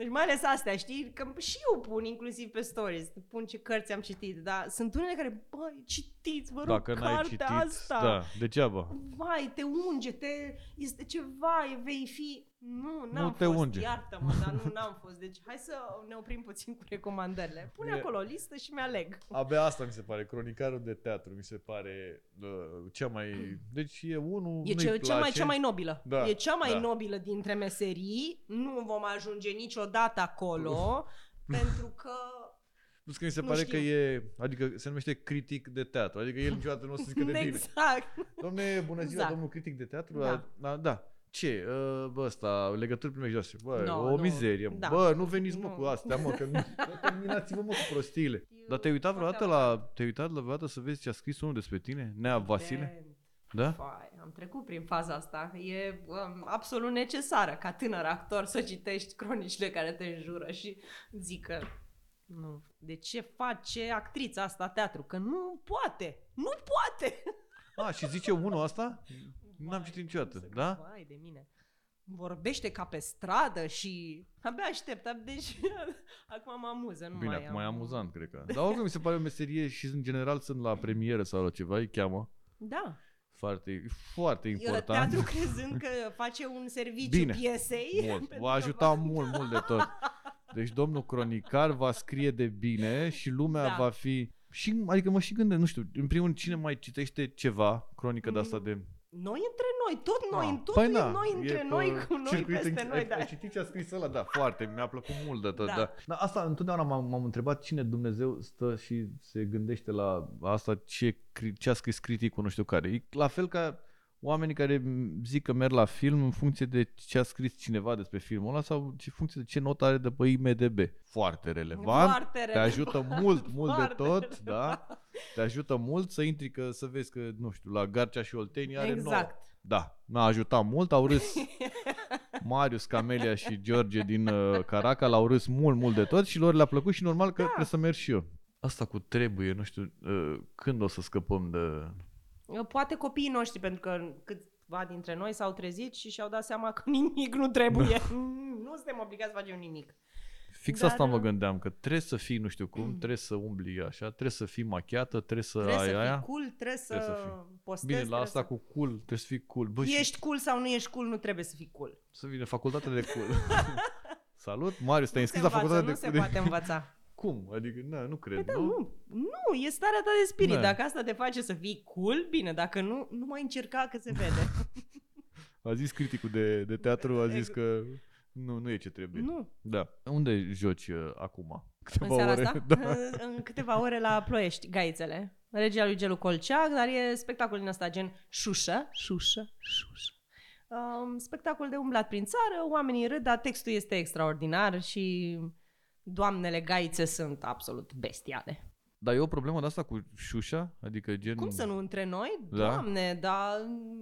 deci mai ales astea, știi? Că și eu pun inclusiv pe stories, pun ce cărți am citit, dar sunt unele care, băi, citiți, vă rog, Dacă n-ai cartea citit, asta. da, degeaba. Vai, te unge, te... este ceva, e- vei fi... Nu, n-am Nu te fost, unge. iartă-mă, dar nu, n-am fost. Deci hai să ne oprim puțin cu recomandările. Pune E- acolo o listă și mi-aleg. Abia asta mi se pare, cronicarul de teatru mi se pare uh, cea mai... Deci e unul, E nu-i ce, cea, mai, place. cea mai nobilă. Da, e cea mai da. nobilă dintre meserii. Nu vom ajunge niciodată acolo, pentru că... Plus că mi se Nu pare știu. că e, adică se numește critic de teatru, adică el niciodată nu o să zică de bine. Exact. Domne, bună ziua, Exact. domnul critic de teatru. Da. Da, da. Ce? Uh, Bă, ăsta, legături primejdioase. Bă, No, o nu. mizerie. Da. Bă, nu veniți mă Nu. cu astea, mă, că nu... Terminați-vă mă cu prostiile. Știu Dar te-ai uitat foarte vreodată la, te-ai uitat la vreodată să vezi ce a scris unul despre tine? Nea Vasile? Evident. Da? Fai, am trecut prin faza asta. E um, absolut necesară ca tânăr actor să citești cronicile care te înjură și zică nu, de ce face actrița asta teatru? Că nu poate! Nu poate! A, și zice unul asta? N-am citit niciodată, Vai, da? Vai de mine. vorbește ca pe stradă și abia aștept, deci acum mă amuză, nu Bine, mai acum am... e amuzant, cred că. Dar oricum mi se pare o meserie și în general sunt la premieră sau la ceva, îi cheamă. Da. Foarte, foarte important. Teatru crezând că face un serviciu Bine, piesei. Mult. Va ajuta mult, mult de tot. Deci domnul cronicar va scrie de bine și lumea Da. va fi... Și, adică mă și gândesc, nu știu, în primul rând, cine mai citește ceva, cronică de asta Mm. de... Noi între noi, tot noi, Ah, totul păi e da, noi între pe noi, cu noi circuit peste în- noi, ai, da. ai citit ce a scris ăla? Da, foarte, mi-a plăcut mult de tot, da. Da. da. Dar asta întotdeauna m-am, m-am întrebat cine Dumnezeu stă și se gândește la asta, ce, cri- ce a scris criticul, nu știu care. E la fel ca oamenii care zic că merg la film în funcție de ce a scris cineva despre filmul ăla sau în funcție de ce notă are de pe IMDB. Foarte relevant. Foarte Te relevant. ajută mult, mult de Foarte tot, relevant. da? Te ajută mult să intri, că să vezi că, nu știu, la Garcea și Olteni are nouă. Exact. Da, m-a ajutat mult, au râs Marius, Camelia și George din uh, Caraca, l-au râs mult, mult de tot și lor le-a plăcut și normal că da. trebuie să merg și eu. Asta cu trebuie, nu știu, uh, când o să scăpăm de... Poate copiii noștri, pentru că câțiva dintre noi s-au trezit și și-au dat seama că nimic nu trebuie. nu suntem obligați să facem nimic. Fix Dar, asta mă uh, gândeam, că trebuie să fii nu știu cum, trebuie să umbli așa, trebuie să fii machiată, trebuie să Trebuie ai să aia. fii cool, trebuie să, Trebuie să fii. postezi. Bine, la trebuie asta să... cu cool, trebuie să fii cool. Bă, și Ești cool sau nu ești cool, nu trebuie să fii cool. să vină facultatea de cool. Salut, Marius, te-ai Nu se înscris la învață, facultatea nu de se de- poate învăța. Cum? Adică, na, nu cred, Păi da, nu? nu, nu, e starea ta de spirit. Da. Dacă asta te face să fii cool, bine, dacă nu, nu mai încerca că se vede. A zis criticul de, de teatru, a zis Ex- că nu, nu e ce trebuie. nu. Da. Unde joci uh, acum? În Câteva seara ore? asta? Da. În- În câteva ore la Ploiești, Gaițele. Regia lui Gelu Colceac, dar e spectacol din ăsta gen șușă, șușă, șușă. Um, spectacol de umblat prin țară, oamenii râd, dar textul este extraordinar și doamnele gaițe sunt absolut bestiale. Dar e o problemă de asta cu șușa? Adică gen... Cum să nu între noi? Da. Doamne, dar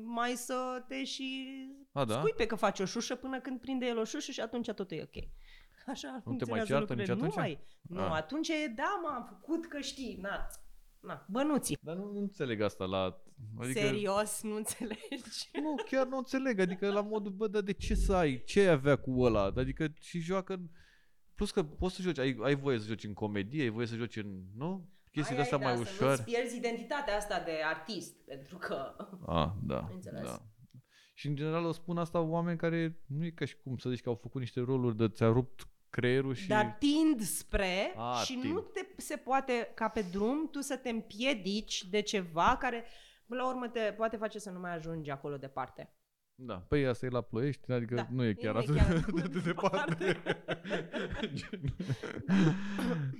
mai să te și A, da? spui pe că faci o șușă până când prinde el o șușă și atunci totul e ok. Așa Nu te mai funcționează ceartă nici lucrurile. atunci? Nu, mai. nu Ah. atunci e da, m-am făcut că știi, na, na, bănuții. Dar nu, nu înțeleg asta la... Adică, Serios, nu înțelegi? Nu, chiar nu înțeleg. Adică la modul, bă, dar de ce să ai? Ce ai avea cu ăla? Adică și joacă... Plus că poți să joci, ai, ai voie să joci în comedie, ai voie să joci în... Nu? Chestii de Aia astea e, mai da, Să ușoare. nu-ți pierzi identitatea asta de artist, pentru că... Ah, da, Înțeles. da. Și în general o spun asta oameni care nu e ca și cum să zici că au făcut niște roluri de ți-a rupt creierul și... Dar tind spre A, și tind. nu te, se poate ca pe drum tu să te împiedici de ceva care până la urmă te poate face să nu mai ajungi acolo departe. Da, păi asta e la Ploiești, adică Da, nu e chiar nu e atât chiar de, atât de, de departe.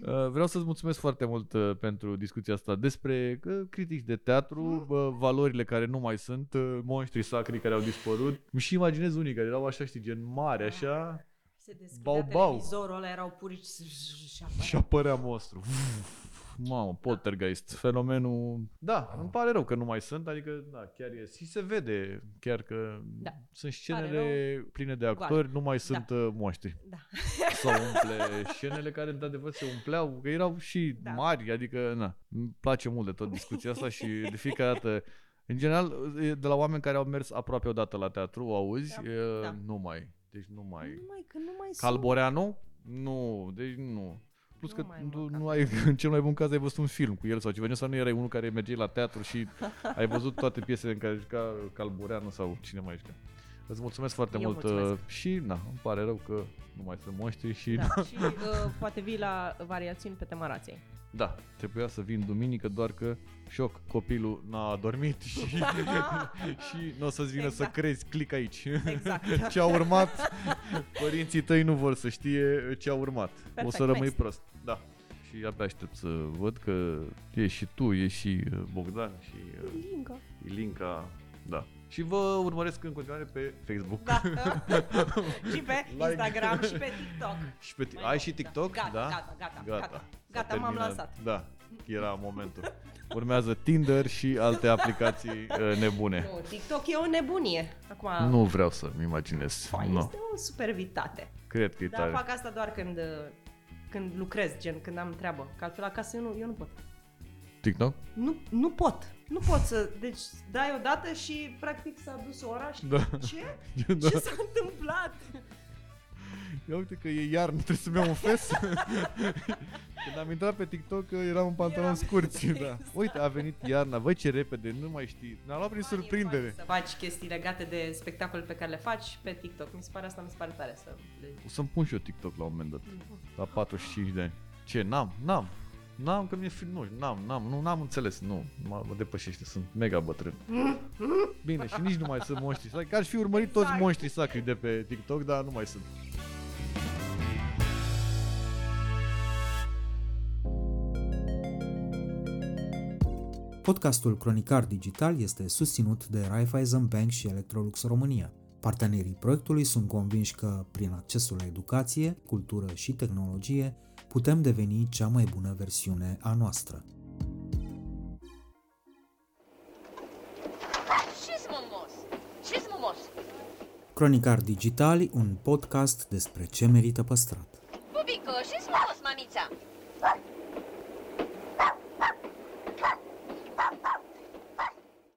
Uh, Vreau să-ți mulțumesc foarte mult uh, pentru discuția asta despre uh, critici de teatru, Mhm. uh, valorile care nu mai sunt, uh, monștrii sacri care au dispărut. Îmi și imaginez unii care erau așa, știi, gen mari, așa, Se deschidea Bau, bau. televizorul ăla, erau purici și apărea. și apărea monstru. Mamă, poltergeist, fenomenul... Da, îmi pare rău că nu mai sunt, adică, da, chiar e. Și se vede chiar că Da. sunt Pare scenele pline de actori, nu mai sunt uh, monștri. Da. Sau umple scenele care, într-adevăr, se umpleau, că erau și Da. mari, adică, na, îmi place mult de tot discuția asta și de fiecare dată, în general, e de la oameni care au mers aproape odată la teatru, o auzi, Da, e, da. nu mai, deci nu mai... Nu mai, că nu mai sunt. Calboreanu? Nu, deci nu. Plus Nu că mai, nu, mă, nu ai, în cel mai bun caz ai văzut un film cu el sau ceva, sau nu erai unul care merge la teatru și ai văzut toate piesele în care juca Calboreanu sau cine mai juca. Îți mulțumesc foarte Eu mult mulțumesc. uh, și na, îmi pare rău că nu mai sunt monștri și Da, și uh, poate vii la variațiuni pe tema rației. da, trebuia să vin duminică, doar că șoc, copilul n-a dormit și, și nu o să-ți vină Exact. să crezi, click aici. Exact. ce a urmat, părinții tăi nu vor să știe ce a urmat. o Perfect, să rămâi next. prost. Da. Și abia aștept să văd că e și tu, e și uh, Bogdan și uh, Linga. Ilinca. Da. Și vă urmăresc în continuare pe Facebook. Da. și pe Like. Instagram și pe TikTok. și pe, Mai ai nou, și da. TikTok? Gata, da? gata, gata, Gata, gata. S-a Gata, m-am terminat. lansat. Da, era momentul. Urmează Tinder și alte aplicații uh, nebune. Nu, TikTok e o nebunie. Acum, Nu vreau să-mi imaginez. Fai, Nu. este o supervitate. Cred că e Dar tare. fac asta doar când, când lucrez, gen când am treabă. Că altfel acasă eu nu, eu nu pot. TikTok? Nu, nu pot. Nu pot să... Deci dai o dată și practic s-a dus ora și... Da. Ce? Da. Ce s-a întâmplat? Ia uite că e iarnă, trebuie să-mi iau un fes. Când am intrat pe TikTok eram în pantaloni Eram- scurți. Da. Exact. Uite, a venit iarna, voi ce repede, nu mai știi. Ne-a luat prin surprindere. Să faci chestii legate de spectacole pe care le faci pe TikTok. Mi se pare asta, mi se pare tare să le... O să-mi pun și eu TikTok la un moment dat. La 45 de ani. Ce? N-am, n-am. N-am, că mi-e fric, nu, n-am, n-am, nu, n-am înțeles, nu, mă, mă depășește, sunt mega bătrân. Bine, și nici nu mai sunt monștri sacri, că aș fi urmărit toți Exact. monștrii sacri de pe TikTok, dar nu mai sunt. Podcastul Cronicar Digital este susținut de Raiffeisen Bank și Electrolux România. Partenerii proiectului sunt convinși că, prin accesul la educație, cultură și tehnologie, putem deveni cea mai bună versiune a noastră. Ce-s mumos? Ce-s mumos? Cronicar Digital, un podcast despre ce merită păstrat. Bubico, ce-s mumos, mamița?